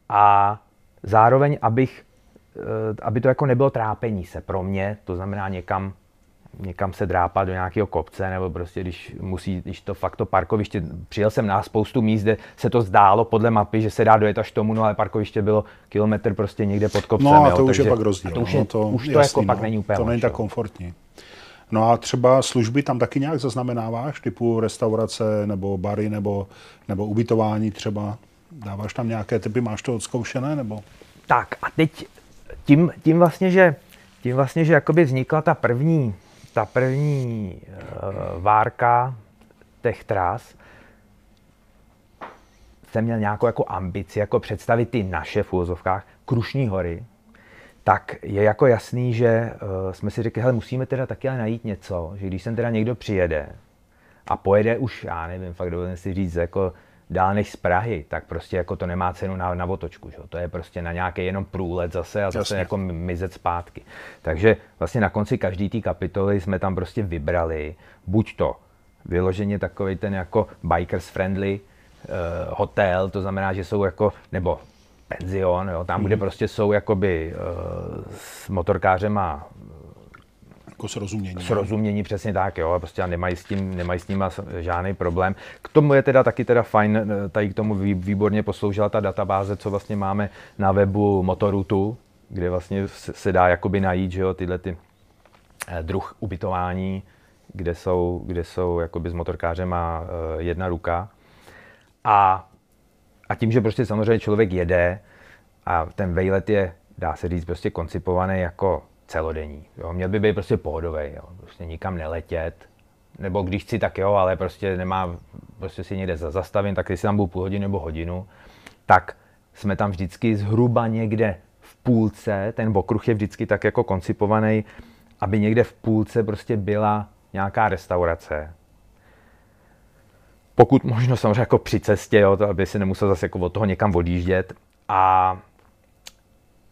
a zároveň, abych, aby to jako nebylo trápení se pro mě, to znamená někam, někam se drápat do nějakého kopce, nebo prostě když musí, když to fakt to parkoviště, přijel jsem na spoustu míst, kde se to zdálo podle mapy, že se dá dojet až tomu, no ale parkoviště bylo kilometr prostě někde pod kopcem. No a jo, to už je takže- pak rozdíl. To už, no, je, to, už to jasný, jako pak no. není úplně To není tak jo. komfortní. No a třeba služby tam taky nějak zaznamenáváš, typu restaurace nebo bary nebo, nebo ubytování třeba? Dáváš tam nějaké typy, máš to odzkoušené nebo? Tak a teď tím, tím vlastně, že, tím vlastně, že jakoby vznikla ta první, ta první uh, várka těch tras, jsem měl nějakou jako ambici, jako představit ty naše v úvozovkách Krušní hory, tak je jako jasný, že uh, jsme si řekli, hele, musíme teda taky ale najít něco, že když sem teda někdo přijede a pojede už, já nevím, fakt dovolím si říct, jako dál než z Prahy, tak prostě jako to nemá cenu na, na otočku, že? to je prostě na nějaký jenom průlet zase a zase Jasně. jako mi- mizet zpátky. Takže vlastně na konci každé té kapitoly jsme tam prostě vybrali buď to vyloženě takový ten jako bikers friendly uh, hotel, to znamená, že jsou jako, nebo penzion, jo, tam, kde prostě jsou jakoby uh, s motorkářem a Jako srozumění. srozumění přesně tak, jo, prostě nemají s tím, nemají s tím žádný problém. K tomu je teda taky teda fajn, eh, tady k tomu vý- výborně posloužila ta databáze, co vlastně máme na webu Motorutu, kde vlastně se se dá jakoby najít, že jo, tyhle ty eh, druh ubytování, kde jsou, kde jsou jakoby s motorkářem a eh, jedna ruka. A, a tím, že prostě samozřejmě člověk jede a ten vejlet je, dá se říct, prostě koncipovaný jako celodenní. Jo? Měl by být prostě pohodový, jo? prostě nikam neletět, nebo když chci, tak jo, ale prostě nemá, prostě si někde za- zastavím, tak když si tam budu půl hodiny nebo hodinu, tak jsme tam vždycky zhruba někde v půlce, ten okruh je vždycky tak jako koncipovaný, aby někde v půlce prostě byla nějaká restaurace, pokud možno samozřejmě jako při cestě, jo, to, aby si nemusel zase jako od toho někam odjíždět a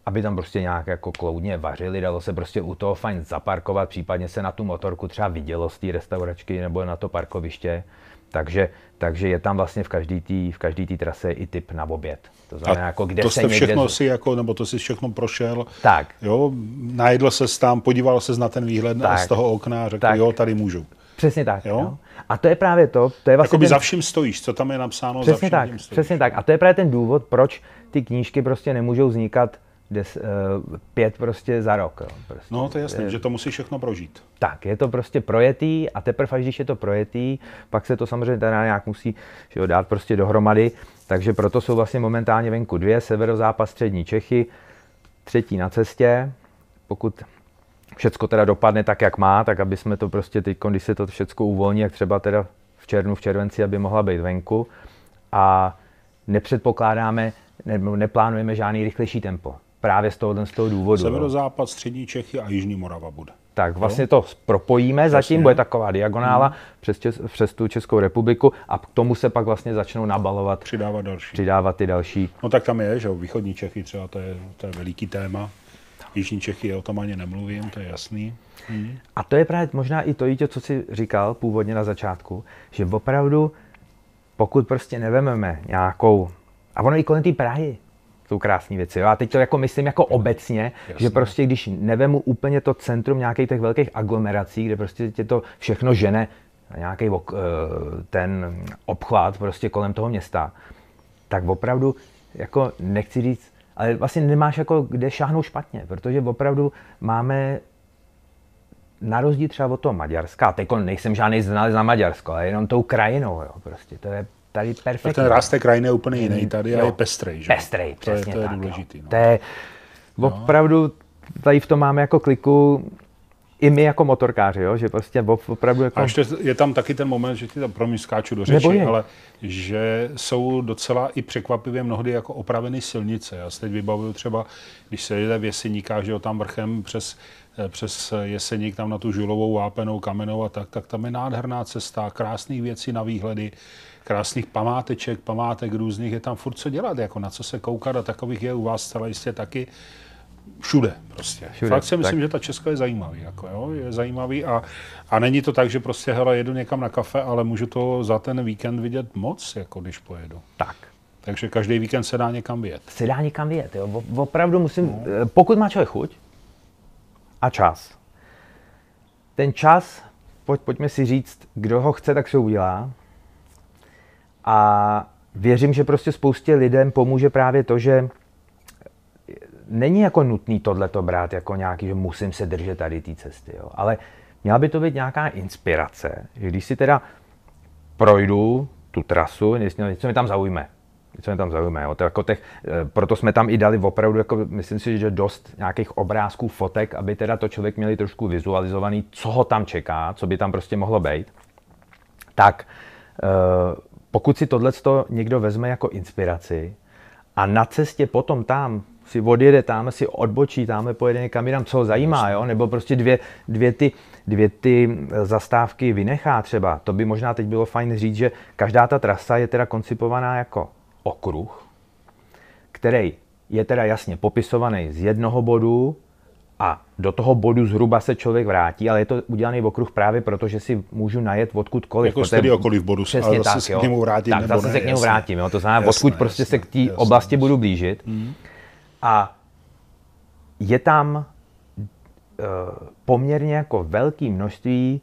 aby tam prostě nějak jako kloudně vařili, dalo se prostě u toho fajn zaparkovat, případně se na tu motorku třeba vidělo z té restauračky nebo na to parkoviště, takže, takže je tam vlastně v každé té v každý tý trase i typ na oběd. To znamená, jako kde to se jste někde... všechno si jako, nebo to si všechno prošel, Tak, jo, najedl se tam, podíval se na ten výhled Tak. z toho okna a řekl, Tak. jo, tady můžu. přesně tak. Jo? Jo? A to je právě to, to je vlastně Jakoby ten- za vším stojíš, co tam je napsáno, za Přesně vším tak, stojíš. přesně tak. A to je právě ten důvod, proč ty knížky prostě nemůžou vznikat des, uh, pět prostě za rok. Jo. Prostě. No, to je jasné, že to musí všechno prožít. Tak, je to prostě projetý a teprve, až když je to projetý, pak se to samozřejmě teda nějak musí že jo, dát prostě dohromady. Takže proto jsou vlastně momentálně venku dvě, severozápad, střední Čechy, třetí na cestě. Pokud všecko teda dopadne tak, jak má, tak aby jsme to prostě teď, když se to všecko uvolní, jak třeba teda v červnu, v červenci, aby mohla být venku. A nepředpokládáme, nebo neplánujeme žádný rychlejší tempo. Právě z tohohle z toho důvodu. jo. Severozápad, střední Čechy a jižní Morava bude. Tak vlastně to propojíme, zatím Jasně. bude taková diagonála přes, Čes, přes tu Českou republiku a k tomu se pak vlastně začnou nabalovat, Přidávat další. přidávat ty další. No tak tam je, že jo, východní Čechy třeba, to je, to je veliký téma. Jižní Čechy, o tom ani nemluvím, to je jasný. A to je právě možná i to, Jítě, co jsi říkal původně na začátku, že opravdu, pokud prostě nevememe nějakou, a ono i kolem té Prahy jsou krásné věci. Jo? A teď to jako myslím jako obecně, Jasně. že prostě když nevemu úplně to centrum nějakých těch velkých aglomerací, kde prostě tě to všechno žene nějaký eh, ten obchvat prostě kolem toho města, tak opravdu jako nechci říct, ale vlastně nemáš jako kde šáhnout špatně, protože opravdu máme na rozdíl třeba od toho Maďarska, a teď nejsem žádný znalec na Maďarsko, ale jenom tou krajinou, jo, prostě, to je tady perfektní. ten ráz té krajiny je úplně jiný tady a je pestrej, že? Pestrej, to je, přesně to je důležitý. jo. No. To je opravdu, tady v tom máme jako kliku i my jako motorkáři, jo, že prostě op- opravdu jako... A ještě je tam taky ten moment, že ti tam pro mě skáču do řeči, ale že jsou docela i překvapivě mnohdy jako opraveny silnice. Já si teď vybavuju třeba, když se jede v Jeseníkách, že jo, tam vrchem přes eh, přes Jeseník tam na tu žulovou vápenou kamenou a tak, tak tam je nádherná cesta, krásných věcí na výhledy, krásných památeček, památek různých, je tam furt co dělat, jako na co se koukat a takových je u vás zcela jistě taky všude prostě. Všude, Fakt si myslím, tak. že ta Česko je zajímavý, jako jo, je zajímavý a, a není to tak, že prostě hele, jedu někam na kafe, ale můžu to za ten víkend vidět moc, jako když pojedu. Tak. Takže každý víkend se dá někam vyjet. Se dá někam vyjet, jo. Opravdu musím, no. Eh, pokud má člověk chuť a čas, ten čas, pojď, pojďme si říct, kdo ho chce, tak se udělá. A věřím, že prostě spoustě lidem pomůže právě to, že není jako nutný tohleto brát jako nějaký, že musím se držet tady té cesty, jo. ale měla by to být nějaká inspirace, že když si teda projdu tu trasu, něco mi tam zaujme, něco mě tam zaujme. Jo. To jako těch, eh, proto jsme tam i dali opravdu, jako, myslím si, že dost nějakých obrázků, fotek, aby teda to člověk měli trošku vizualizovaný, co ho tam čeká, co by tam prostě mohlo být. Tak eh, pokud si tohle někdo vezme jako inspiraci a na cestě potom tam si odjede tam, si odbočí, tam pojede někam jinam, co ho zajímá, jo? nebo prostě dvě, dvě, ty, dvě ty zastávky vynechá třeba. To by možná teď bylo fajn říct, že každá ta trasa je teda koncipovaná jako okruh, který je teda jasně popisovaný z jednoho bodu a do toho bodu zhruba se člověk vrátí, ale je to udělaný okruh právě proto, že si můžu najet odkudkoliv. Jako z okoliv bodu, Přesně ale zase tak, se jo. k němu vrátím, tak, nebo zase ne, se k němu vrátím, jo. to znamená, jasné, odkud prostě jasné, se k té oblasti jasné. budu blížit. Mm. A je tam uh, poměrně jako velké množství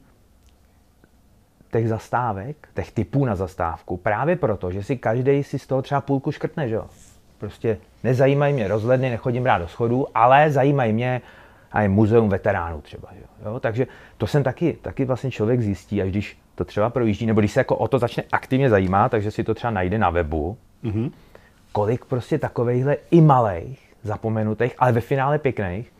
těch zastávek, těch typů na zastávku, právě proto, že si každý si z toho třeba půlku škrtne, že jo. Prostě nezajímají mě rozhledny, nechodím rád do schodů, ale zajímají mě a je muzeum veteránů třeba, jo. Takže to jsem taky, taky vlastně člověk zjistí, až když to třeba projíždí, nebo když se jako o to začne aktivně zajímat, takže si to třeba najde na webu, mm-hmm. kolik prostě takovejhle i malých, zapomenutých, ale ve finále pěkných,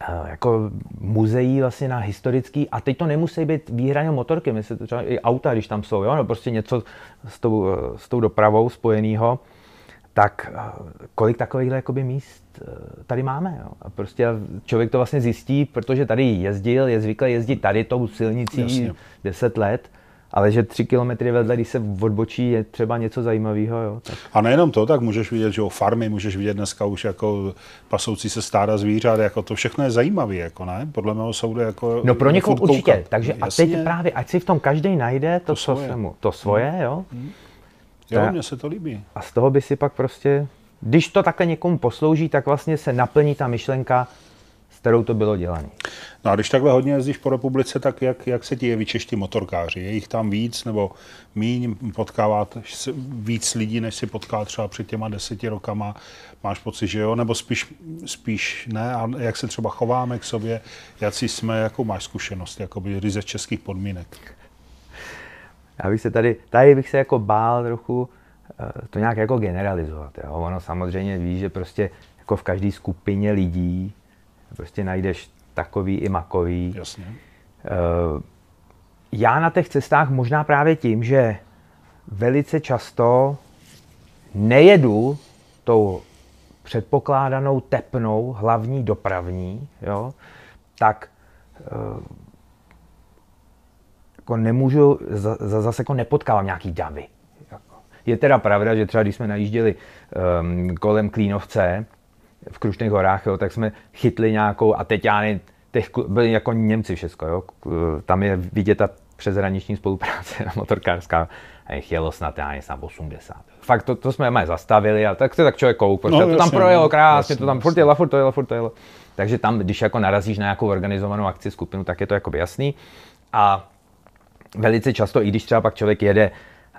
Eh, jako muzeí vlastně na historický, a teď to nemusí být výhraně motorky, myslím, to třeba i auta, když tam jsou, jo, no prostě něco s tou, eh, s tou dopravou spojenýho, tak eh, kolik takových jakoby míst tady máme. Jo? A prostě člověk to vlastně zjistí, protože tady jezdil, je zvyklý jezdit tady tou silnicí Jasně. 10 let, ale že tři kilometry vedle, když se odbočí, je třeba něco zajímavého. Jo, tak. A nejenom to, tak můžeš vidět, že o farmy, můžeš vidět dneska už jako pasoucí se stáda zvířat, jako to všechno je zajímavé, jako ne? Podle mého soudu jako No pro někoho určitě, koukat. takže Jasně. a teď právě, ať si v tom každý najde to, to svoje, co mu, to svoje jo. Hmm. Jo, mně se to líbí. A z toho by si pak prostě, když to takhle někomu poslouží, tak vlastně se naplní ta myšlenka, kterou to bylo dělané. No a když takhle hodně jezdíš po republice, tak jak, jak se ti jeví čeští motorkáři? Je jich tam víc nebo míň? Potkávat víc lidí, než si potkal třeba před těma deseti rokama? Máš pocit, že jo? Nebo spíš, spíš ne? A jak se třeba chováme k sobě? si jsme? Jakou máš zkušenost? Jakoby ryze českých podmínek? Já bych se tady, tady bych se jako bál trochu eh, to nějak jako generalizovat. Jo? Ono samozřejmě ví, že prostě jako v každé skupině lidí Prostě najdeš takový i makový. Jasně. Eh, já na těch cestách možná právě tím, že velice často nejedu tou předpokládanou tepnou hlavní dopravní, jo, tak eh, jako nemůžu, zase jako nepotkávám nějaký davy. Je teda pravda, že třeba když jsme najížděli um, kolem Klínovce, v Krušných horách, jo, tak jsme chytli nějakou, a teď já ne, těch, byli jako Němci všechno, jo, tam je vidět ta přeshraniční spolupráce motorkářská, a jich jelo snad, já snad 80. Fakt to, to jsme mají zastavili a tak se tak člověk kouk, prostě no, to tam projelo no, krásně, jasně, to tam furt jelo, furt to jelo, furt to jelo. Takže tam, když jako narazíš na nějakou organizovanou akci, skupinu, tak je to jako jasný. A velice často, i když třeba pak člověk jede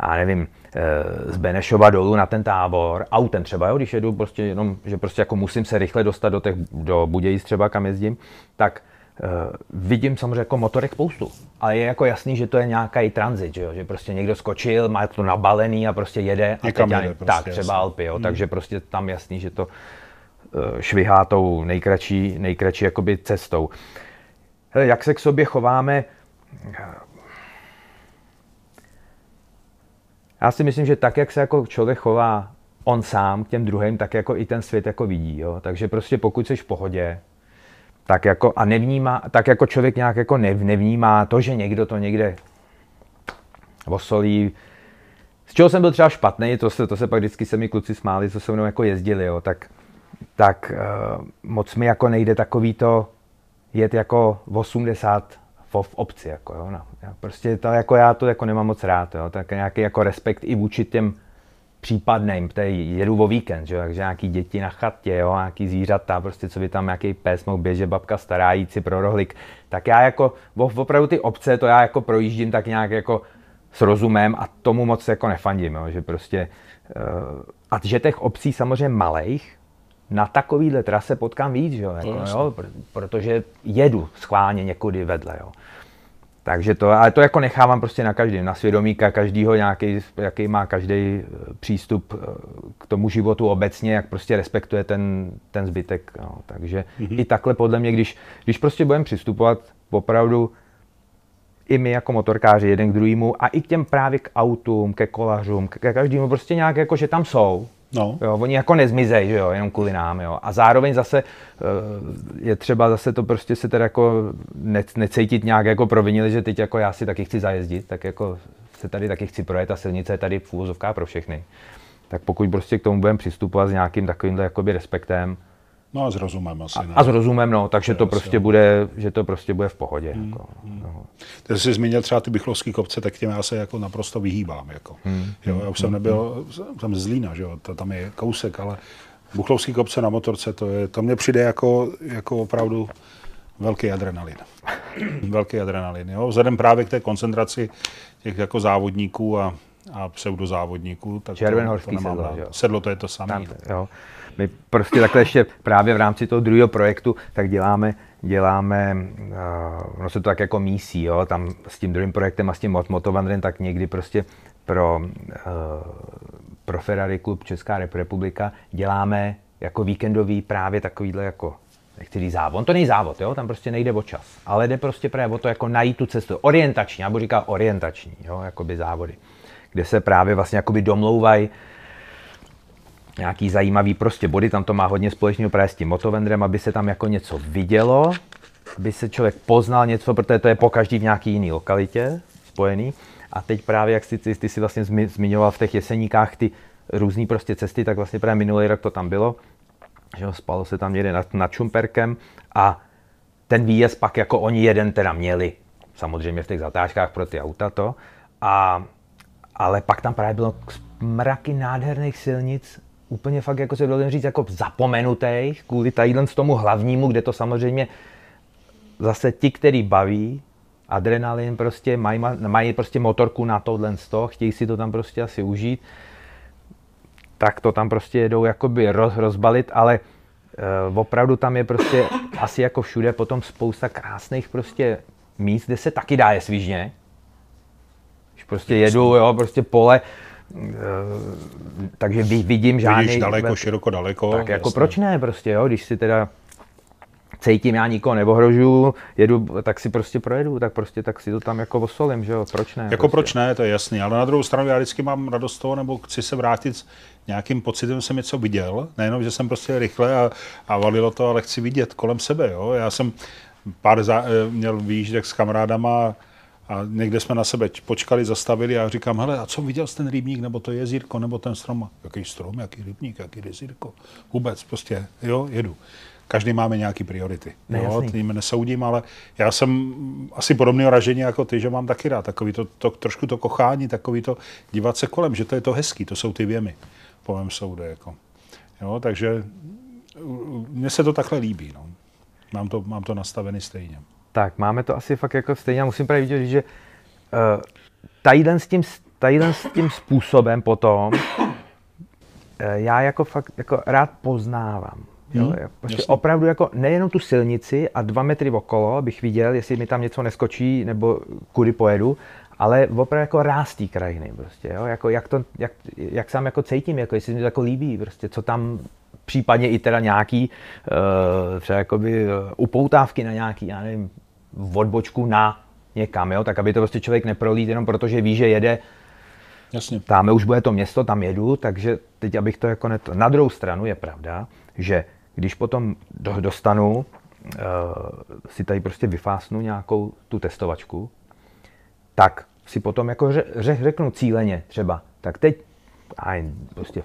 já nevím, eh, z Benešova dolů na ten tábor, autem třeba, jo, když jedu prostě jenom, že prostě jako musím se rychle dostat do, těch, do Budějic třeba, kam jezdím, tak uh, vidím samozřejmě jako motorek spoustu. Ale je jako jasný, že to je nějaký transit, že, jo? že prostě někdo skočil, má to nabalený a prostě jede. A Někam jede, prostě, tak, třeba Alpy, jo? Hmm. takže prostě tam jasný, že to uh, švihá tou nejkratší, nejkratší jakoby cestou. Hele, jak se k sobě chováme, Já si myslím, že tak, jak se jako člověk chová on sám k těm druhým, tak jako i ten svět jako vidí. Jo? Takže prostě pokud jsi v pohodě, tak jako, a nevnímá, tak jako člověk nějak jako nev, nevnímá to, že někdo to někde osolí, z čeho jsem byl třeba špatný, to se, to se pak vždycky se mi kluci smáli, co se mnou jako jezdili, jo, tak, tak uh, moc mi jako nejde takový to jet jako 80 v, obci, jako jo, no. Já prostě to jako já to jako nemám moc rád, jo, tak nějaký jako respekt i vůči těm případným, tady jedu o víkend, že? takže nějaký děti na chatě, jo? nějaký zvířata, prostě co by tam nějaký pes mohl běžet, babka stará, jít si pro rohlik, tak já jako, opravdu ty obce, to já jako projíždím tak nějak jako s rozumem a tomu moc jako nefandím, jo? že prostě, uh, a že těch obcí samozřejmě malých, na takovýhle trase potkám víc, jo? Jako, jo? protože jedu schválně někudy vedle. Jo? Takže to, ale to jako nechávám prostě na každém, na svědomí každýho nějaký, jaký má každý eh, přístup eh, k tomu životu obecně, jak prostě respektuje ten, ten zbytek. No. Takže mm-hmm. i takhle podle mě, když, když prostě budeme přistupovat opravdu i my jako motorkáři jeden k druhému a i k těm právě k autům, ke kolařům, ke každému prostě nějak jako, že tam jsou, No. Jo, oni jako nezmizejí, že jo, jenom kvůli nám, jo. A zároveň zase eh, je třeba zase to prostě se teda jako ne, necítit nějak jako provinili, že teď jako já si taky chci zajezdit, tak jako se tady taky chci projet, ta silnice je tady v pro všechny. Tak pokud prostě k tomu budeme přistupovat s nějakým takovýmhle jakoby respektem, No a s rozumem asi. Ne? A s rozumem, no, takže to, prostě bude, že to prostě bude v pohodě. Hmm. Jako, hmm. no. Ty jsi zmínil třeba ty bychlovský kopce, tak těm já se jako naprosto vyhýbám. Jako. Hmm. Jo, já už jsem hmm. nebyl, jsem z Lína, že jo, to, tam je kousek, ale Buchlovský kopce na motorce, to, je, to mně přijde jako, jako opravdu velký adrenalin. velký adrenalin, jo. Vzhledem právě k té koncentraci těch jako závodníků a, a pseudozávodníků, tak Červenhorský to, to sedlo, rád. Sedlo to je to samé. Jo my prostě takhle ještě právě v rámci toho druhého projektu tak děláme, děláme, uh, ono se to tak jako mísí, jo, tam s tím druhým projektem a s tím Motovandrem, tak někdy prostě pro, uh, pro Ferrari klub Česká republika děláme jako víkendový právě takovýhle jako říct závod. On to není závod, jo? tam prostě nejde o čas, ale jde prostě právě o to jako najít tu cestu. Orientační, já budu říkat orientační, jo? jakoby závody, kde se právě vlastně jakoby domlouvají nějaký zajímavý prostě body, tam to má hodně společného právě s tím motovendrem, aby se tam jako něco vidělo, aby se člověk poznal něco, protože to je po každý v nějaký jiný lokalitě spojený. A teď právě, jak jsi, ty, ty jsi vlastně zmiňoval v těch jeseníkách ty různé prostě cesty, tak vlastně právě minulý rok to tam bylo, že spalo se tam někde nad, nad Čumperkem a ten výjezd pak jako oni jeden teda měli, samozřejmě v těch zatáčkách pro ty auta to, a, ale pak tam právě bylo mraky nádherných silnic úplně fakt, jako se dovolím říct, jako zapomenutých kvůli tadyhle z tomu hlavnímu, kde to samozřejmě zase ti, který baví, adrenalin prostě, mají, mají prostě motorku na tohle z toho, chtějí si to tam prostě asi užít, tak to tam prostě jedou jakoby roz, rozbalit, ale uh, opravdu tam je prostě asi jako všude potom spousta krásných prostě míst, kde se taky dá je svížně. Když prostě jedu, jo, prostě pole, takže vidím žádný... Vidíš daleko, široko, daleko. Tak jako jasně. proč ne prostě, jo, když si teda cítím, já nikoho neohrožuju, jedu, tak si prostě projedu, tak prostě tak si to tam jako osolím, že jo, proč ne? Jako prostě. proč ne, to je jasný, ale na druhou stranu já vždycky mám radost toho, nebo chci se vrátit s nějakým pocitem, že jsem něco viděl, nejenom, že jsem prostě rychle a, a valilo to, ale chci vidět kolem sebe, jo. Já jsem pár za, eh, měl výjížděk s kamarádama, a někde jsme na sebe počkali, zastavili a říkám, hele, a co viděl jsi ten rybník, nebo to jezírko, nebo ten strom? Jaký strom, jaký rybník, jaký jezírko? Vůbec, prostě, jo, jedu. Každý máme nějaké priority. Jo, tím nesoudím, ale já jsem asi podobného ražení jako ty, že mám taky rád. Takový to, to, trošku to kochání, takový to dívat se kolem, že to je to hezký, to jsou ty věmy po mém soudu. Jako. Jo, takže mně se to takhle líbí. No. Mám, to, mám to nastavený stejně. Tak, máme to asi fakt jako stejně. Já musím právě vidět, že uh, tadyhle s tím, tadyhle s tím způsobem potom uh, já jako fakt jako rád poznávám. Jo, hmm, prostě opravdu jako nejenom tu silnici a dva metry okolo, abych viděl, jestli mi tam něco neskočí nebo kudy pojedu, ale opravdu jako ráz té krajiny prostě, jo? Jako, jak, to, jak, jak sám jako cítím, jako jestli mi to jako líbí, prostě, co tam případně i teda nějaký uh, třeba jakoby upoutávky na nějaký, já nevím, odbočku na někam, jo? tak aby to prostě člověk neprolít jenom protože ví, že jede Jasně. Tam už bude to město, tam jedu, takže teď abych to jako neto... Na druhou stranu je pravda, že když potom dostanu si tady prostě vyfásnu nějakou tu testovačku, tak si potom jako řeknu cíleně třeba, tak teď a prostě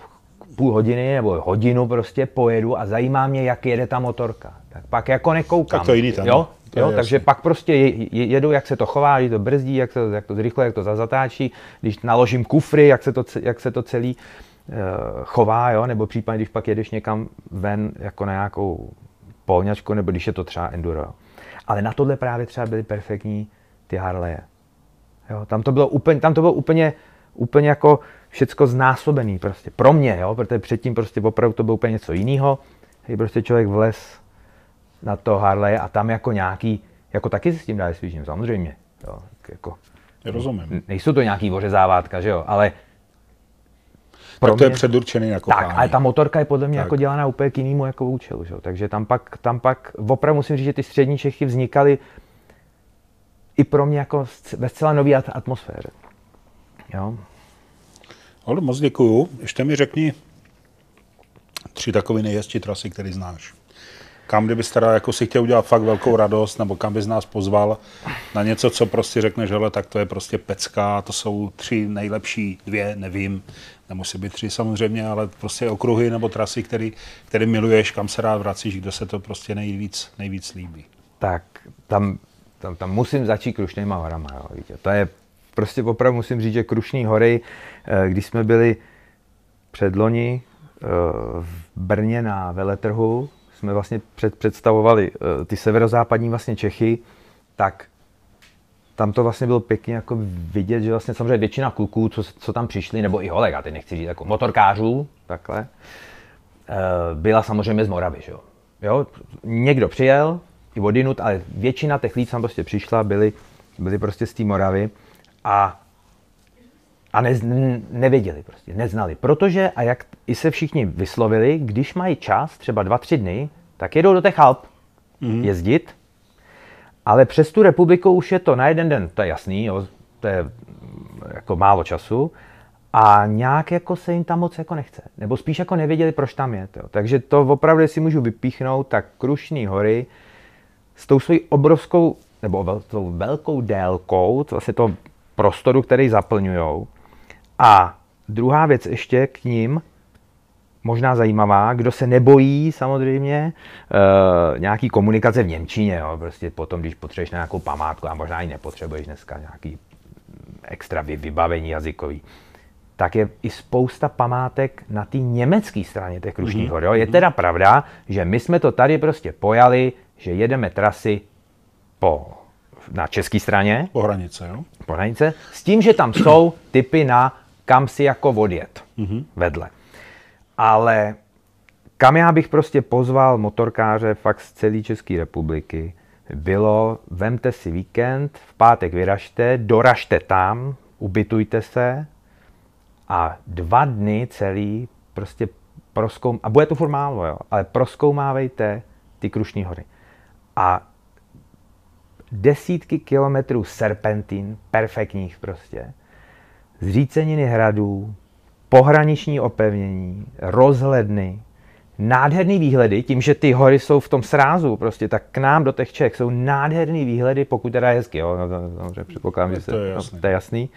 půl hodiny nebo hodinu prostě pojedu a zajímá mě, jak jede ta motorka. Tak pak jako nekoukám. Tak to jiný tam. Jo? Jo, takže pak prostě jedu, jak se to chová, když to brzdí, jak, to, jak to zrychle, jak to zazatáčí, když naložím kufry, jak se to, jak se to celý uh, chová, jo? nebo případně, když pak jedeš někam ven jako na nějakou polňačku, nebo když je to třeba enduro. Jo? Ale na tohle právě třeba byly perfektní ty Harleje. Jo? Tam to bylo úplně, tam to bylo úplně, úplně jako všecko znásobený prostě. Pro mě, jo? protože předtím prostě opravdu to bylo úplně něco jiného. Hej, prostě člověk vlez na to Harley a tam jako nějaký, jako taky si s tím dá svížím, samozřejmě. Jo? Jako, Rozumím. Nejsou to nějaký ořezávátka, že jo, ale pro tak to mě, je předurčený jako Tak, ale ta motorka je podle mě tak. jako dělaná úplně k jinému jako účelu, že? takže tam pak, tam pak opravdu musím říct, že ty střední Čechy vznikaly i pro mě jako ve zcela nové atmosféře. Jo? Ale moc děkuju. Ještě mi řekni tři takové nejjezdčí trasy, které znáš. Kam kdybys teda jako si chtěl udělat fakt velkou radost, nebo kam bys nás pozval na něco, co prostě řekneš, že tak to je prostě pecka, to jsou tři nejlepší, dvě, nevím, nemusí být tři samozřejmě, ale prostě okruhy nebo trasy, který, který miluješ, kam se rád vracíš, kde se to prostě nejvíc, nejvíc líbí. Tak tam, tam, tam musím začít Krušnýma horama, jo, víte. To je prostě opravdu musím říct, že Krušní hory, eh, když jsme byli předloni eh, v Brně na veletrhu, jsme vlastně před, představovali eh, ty severozápadní vlastně Čechy, tak tam to vlastně bylo pěkně jako vidět, že vlastně samozřejmě většina kluků, co, co tam přišli, nebo i holek, a teď nechci říct jako motorkářů, takhle, byla samozřejmě z Moravy, že jo. jo. Někdo přijel, i odinut, ale většina těch lidí, co tam prostě přišla, byli, byli prostě z té Moravy a, a ne, nevěděli prostě, neznali. Protože, a jak i se všichni vyslovili, když mají čas, třeba dva, tři dny, tak jedou do těch Alp mm-hmm. jezdit, ale přes tu republiku už je to na jeden den, to je jasný, jo, to je jako málo času, a nějak jako se jim tam moc jako nechce. Nebo spíš jako nevěděli, proč tam je. To. Takže to opravdu, si můžu vypíchnout, tak Krušní hory s tou svojí obrovskou, nebo tou velkou délkou, vlastně to prostoru, který zaplňují. A druhá věc ještě k ním, možná zajímavá, kdo se nebojí samozřejmě e, nějaký komunikace v Němčině, jo, prostě potom, když potřebuješ nějakou památku a možná ji nepotřebuješ dneska nějaký extra vybavení jazykový, tak je i spousta památek na té německé straně těch Krušních mm-hmm. hor. Je teda pravda, že my jsme to tady prostě pojali, že jedeme trasy po na české straně. Po hranice, jo? Po hranice. S tím, že tam jsou typy na kam si jako odjet mm-hmm. vedle. Ale kam já bych prostě pozval motorkáře fakt z celé České republiky, bylo, vemte si víkend, v pátek vyražte, doražte tam, ubytujte se a dva dny celý prostě proskoum, a bude to furt málo, jo, ale proskoumávejte ty Krušní hory. A desítky kilometrů serpentín, perfektních prostě, zříceniny hradů, pohraniční opevnění, rozhledny, nádherný výhledy, tím, že ty hory jsou v tom srázu, prostě tak k nám do těch Čech jsou nádherný výhledy, pokud teda je hezky, jo, no, to, to, předpokládám, že se, to je, jasný. No, to je jasný.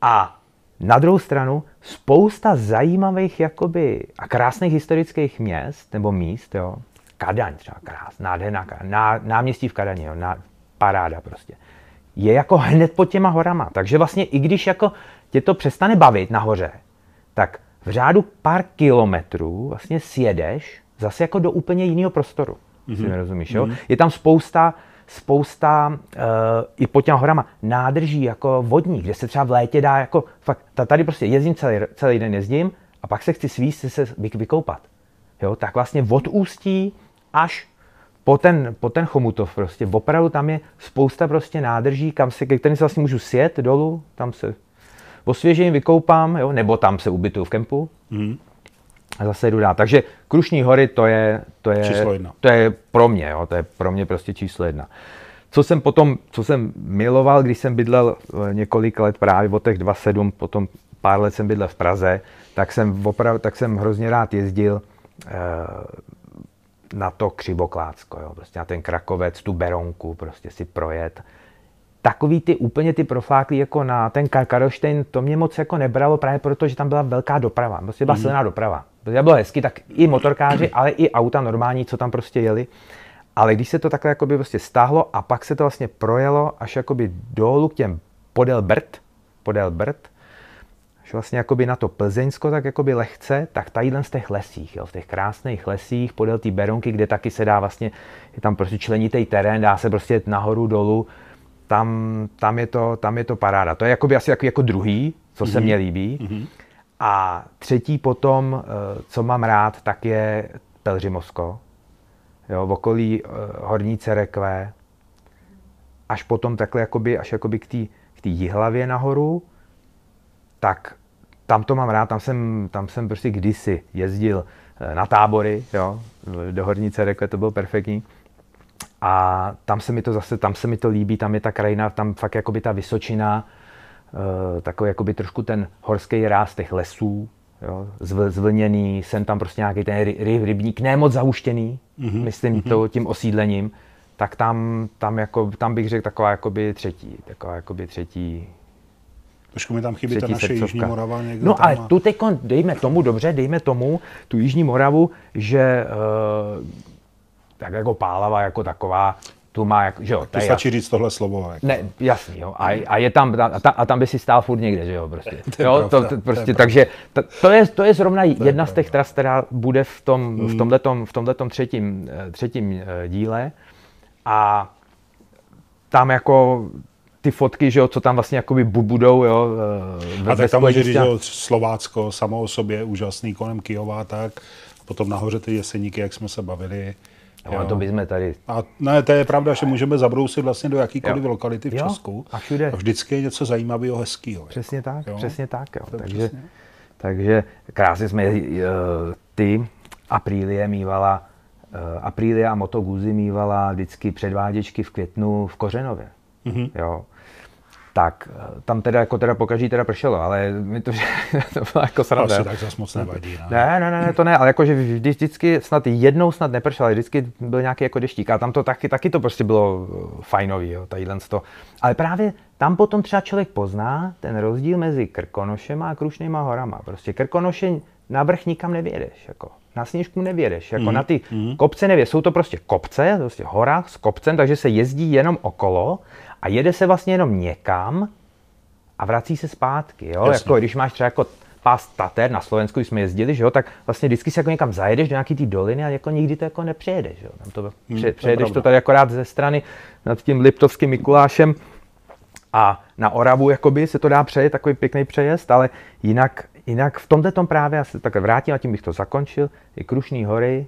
A na druhou stranu spousta zajímavých jakoby, a krásných historických měst nebo míst, jo, Kadaň třeba krás, nádherná ná, náměstí v Kadani, jo, ná, paráda prostě. Je jako hned pod těma horama. Takže vlastně i když jako tě to přestane bavit nahoře, tak v řádu pár kilometrů vlastně sjedeš zase jako do úplně jiného prostoru. Mm-hmm. Si mi rozumíš, jo? Mm-hmm. Je tam spousta, spousta uh, i pod těma horama nádrží jako vodní, kde se třeba v létě dá jako fakt, tady prostě jezdím celý, celý den jezdím a pak se chci svíst se vykoupat. Jo, tak vlastně od ústí až po ten, po ten Chomutov prostě, opravdu tam je spousta prostě nádrží, kam se, ke kterým se vlastně můžu sjet dolů, tam se osvěžím, vykoupám, jo, nebo tam se ubytuju v kempu. Mm. A zase jdu dál. Takže Krušní hory to je, to je, číslo jedna. to je pro mě, jo, to je pro mě prostě číslo jedna. Co jsem potom, co jsem miloval, když jsem bydlel eh, několik let právě od těch 2,7, potom pár let jsem bydlel v Praze, tak jsem, opravdu, tak jsem hrozně rád jezdil eh, na to křivoklácko, jo, prostě na ten Krakovec, tu Beronku, prostě si projet. Takový ty úplně ty profáklí jako na ten Karlštejn, to mě moc jako nebralo právě proto, že tam byla velká doprava, prostě byla mm. silná doprava. Protože bylo hezky, tak i motorkáři, ale i auta normální, co tam prostě jeli. Ale když se to takhle jakoby prostě stáhlo a pak se to vlastně projelo až jakoby dolů k těm podél Brd, podél Brd, až vlastně jakoby na to Plzeňsko tak jakoby lehce, tak tadyhle z těch lesích, jo, v těch krásných lesích podél té Beronky, kde taky se dá vlastně, je tam prostě členitý terén, dá se prostě nahoru dolů, tam, tam, je, to, tam je to paráda. To je jakoby asi jako, jako druhý, co mm-hmm. se mhm. mně líbí. Mm-hmm. A třetí potom, eh, co mám rád, tak je Pelřimosko. Jo, v okolí uh, Horní Cerekve, až potom takhle jakoby, až jakoby k té k jihlavě nahoru, tak tam to mám rád, tam jsem, tam jsem prostě kdysi jezdil eh, na tábory, jo, do Horní Cerekve, to bylo perfektní. A tam se mi to zase, tam se mi to líbí, tam je ta krajina, tam fakt jakoby ta Vysočina, uh, takový jakoby trošku ten horský ráz těch lesů, jo, zvl, zvlněný, jsem tam prostě nějaký ten ry, ry, rybník, ne moc zahuštěný, mm-hmm. myslím mm-hmm. to tím osídlením, tak tam, tam, jako, tam bych řekl taková jakoby třetí, taková jakoby třetí Trošku mi tam chybí ta naše srdcovka. Jižní Morava někde No a tu teď dejme tomu, dobře, dejme tomu, tu Jižní Moravu, že uh, tak jako Pálava jako taková, tu má, jak, že jo. To stačí říct tohle slovo. Jako. Ne, jasný, jo. A, a, je tam, a, ta, a tam by si stál furt někde, že jo, prostě. to jo, pravda, to, to, prostě, to takže to, to, je, to je zrovna to jedna je z těch tras, která bude v, tom, v tomhletom, v tomhletom třetím, eh, třetím eh, díle. A tam jako ty fotky, že jo, co tam vlastně jakoby budou, jo. Eh, ve, a tak tam může říct, že Slovácko samo o sobě úžasný kolem Kijova, tak potom nahoře ty jeseníky, jak jsme se bavili, No, a to bychom tady... A ne, to je pravda, že můžeme zabrousit vlastně do jakýkoliv jo. lokality v jo. Česku. A všude. A vždycky je něco zajímavého, hezkého. Přesně jako. tak, jo. přesně tak. Jo. Takže, přesně. takže krásně jsme uh, ty Aprilie mývala, uh, Aprilia a Moto Guzzi mývala vždycky předváděčky v květnu v Kořenově. Mm-hmm. Jo tak eh, tam teda jako teda pokaží teda pršelo, ale mi to, to bylo jako sranda. Asi tak zase moc nevadí. Ne? ne, ne, ne, to ne, ale jakože vždy, vždycky snad jednou snad nepršelo, ale vždycky byl nějaký jako deštík a tam to taky, taky to prostě bylo eh, fajnový, jo, tadyhle to. Ale právě tam potom třeba člověk pozná ten rozdíl mezi Krkonošem a Krušnýma horama. Prostě Krkonoše na vrch nikam nevědeš, jako na sněžku nevědeš, jako mm, na ty mm. kopce nevědeš. Jsou to prostě kopce, prostě hora s kopcem, takže se jezdí jenom okolo a jede se vlastně jenom někam a vrací se zpátky. Jo? Jako, když máš třeba jako pás Tater na Slovensku, jsme jezdili, že jo, tak vlastně vždycky si jako někam zajedeš do nějaký té doliny a jako nikdy to jako nepřejedeš. Jo? Tam to, hmm, pře, přejedeš to, to tady akorát ze strany nad tím Liptovským Mikulášem a na Oravu jakoby se to dá přejet, takový pěkný přejezd, ale jinak, jinak v tomto tom právě, já se takhle vrátím a tím bych to zakončil, je Krušný hory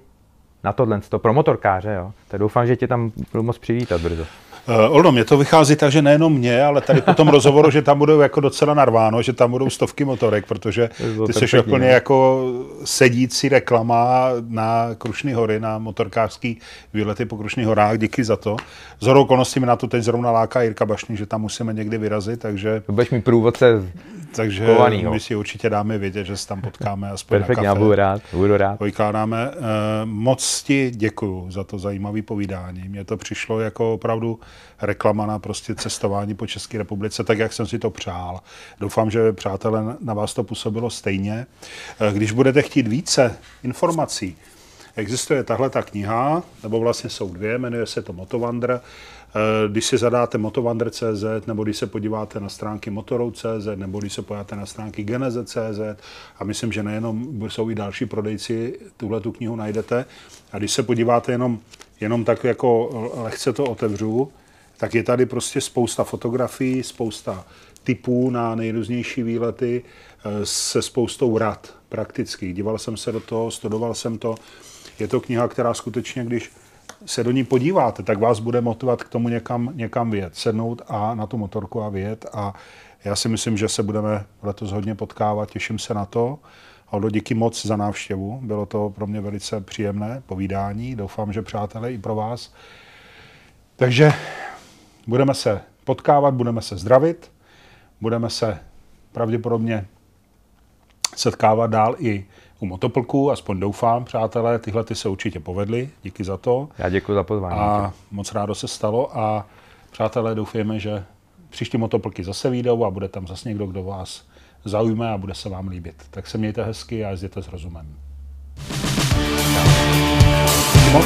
na tohle, to pro motorkáře, jo. Tak doufám, že tě tam budu moc přivítat brzo. Uh, Olno, mě to vychází tak, že nejenom mě, ale tady po tom rozhovoru, že tam budou jako docela narváno, že tam budou stovky motorek, protože ty jsi úplně jako sedící reklama na Krušný hory, na motorkářský výlety po Krušných horách, díky za to. Z okolností mi na to teď zrovna láká Jirka Bašný, že tam musíme někdy vyrazit, takže... Budeš mi průvodce takže kovanýho. my si určitě dáme vědět, že se tam potkáme aspoň Perfektně, na kafe. budu rád, budu rád. Vykládáme. Uh, moc ti děkuju za to zajímavé povídání. Mně to přišlo jako opravdu reklama na prostě cestování po České republice, tak jak jsem si to přál. Doufám, že přátelé na vás to působilo stejně. Uh, když budete chtít více informací, existuje tahle ta kniha, nebo vlastně jsou dvě, jmenuje se to Motovandr. Eh, když si zadáte motovandr.cz nebo když se podíváte na stránky motorou.cz nebo když se podíváte na stránky geneze.cz a myslím, že nejenom jsou i další prodejci, tuhle tu knihu najdete. A když se podíváte jenom, jenom tak jako lehce to otevřu, tak je tady prostě spousta fotografií, spousta typů na nejrůznější výlety eh, se spoustou rad prakticky. Díval jsem se do toho, studoval jsem to. Je to kniha, která skutečně, když se do ní podíváte, tak vás bude motivovat k tomu někam, někam vyjet, sednout a na tu motorku a vyjet. A já si myslím, že se budeme letos hodně potkávat, těším se na to. Aldo, díky moc za návštěvu, bylo to pro mě velice příjemné povídání, doufám, že přátelé i pro vás. Takže budeme se potkávat, budeme se zdravit, budeme se pravděpodobně setkávat dál i u motoplku, aspoň doufám, přátelé, tyhle ty se určitě povedly, díky za to. Já děkuji za pozvání. A moc rádo se stalo a přátelé, doufujeme, že příští motoplky zase výjdou a bude tam zase někdo, kdo vás zaujme a bude se vám líbit. Tak se mějte hezky a jezděte s rozumem. Moc.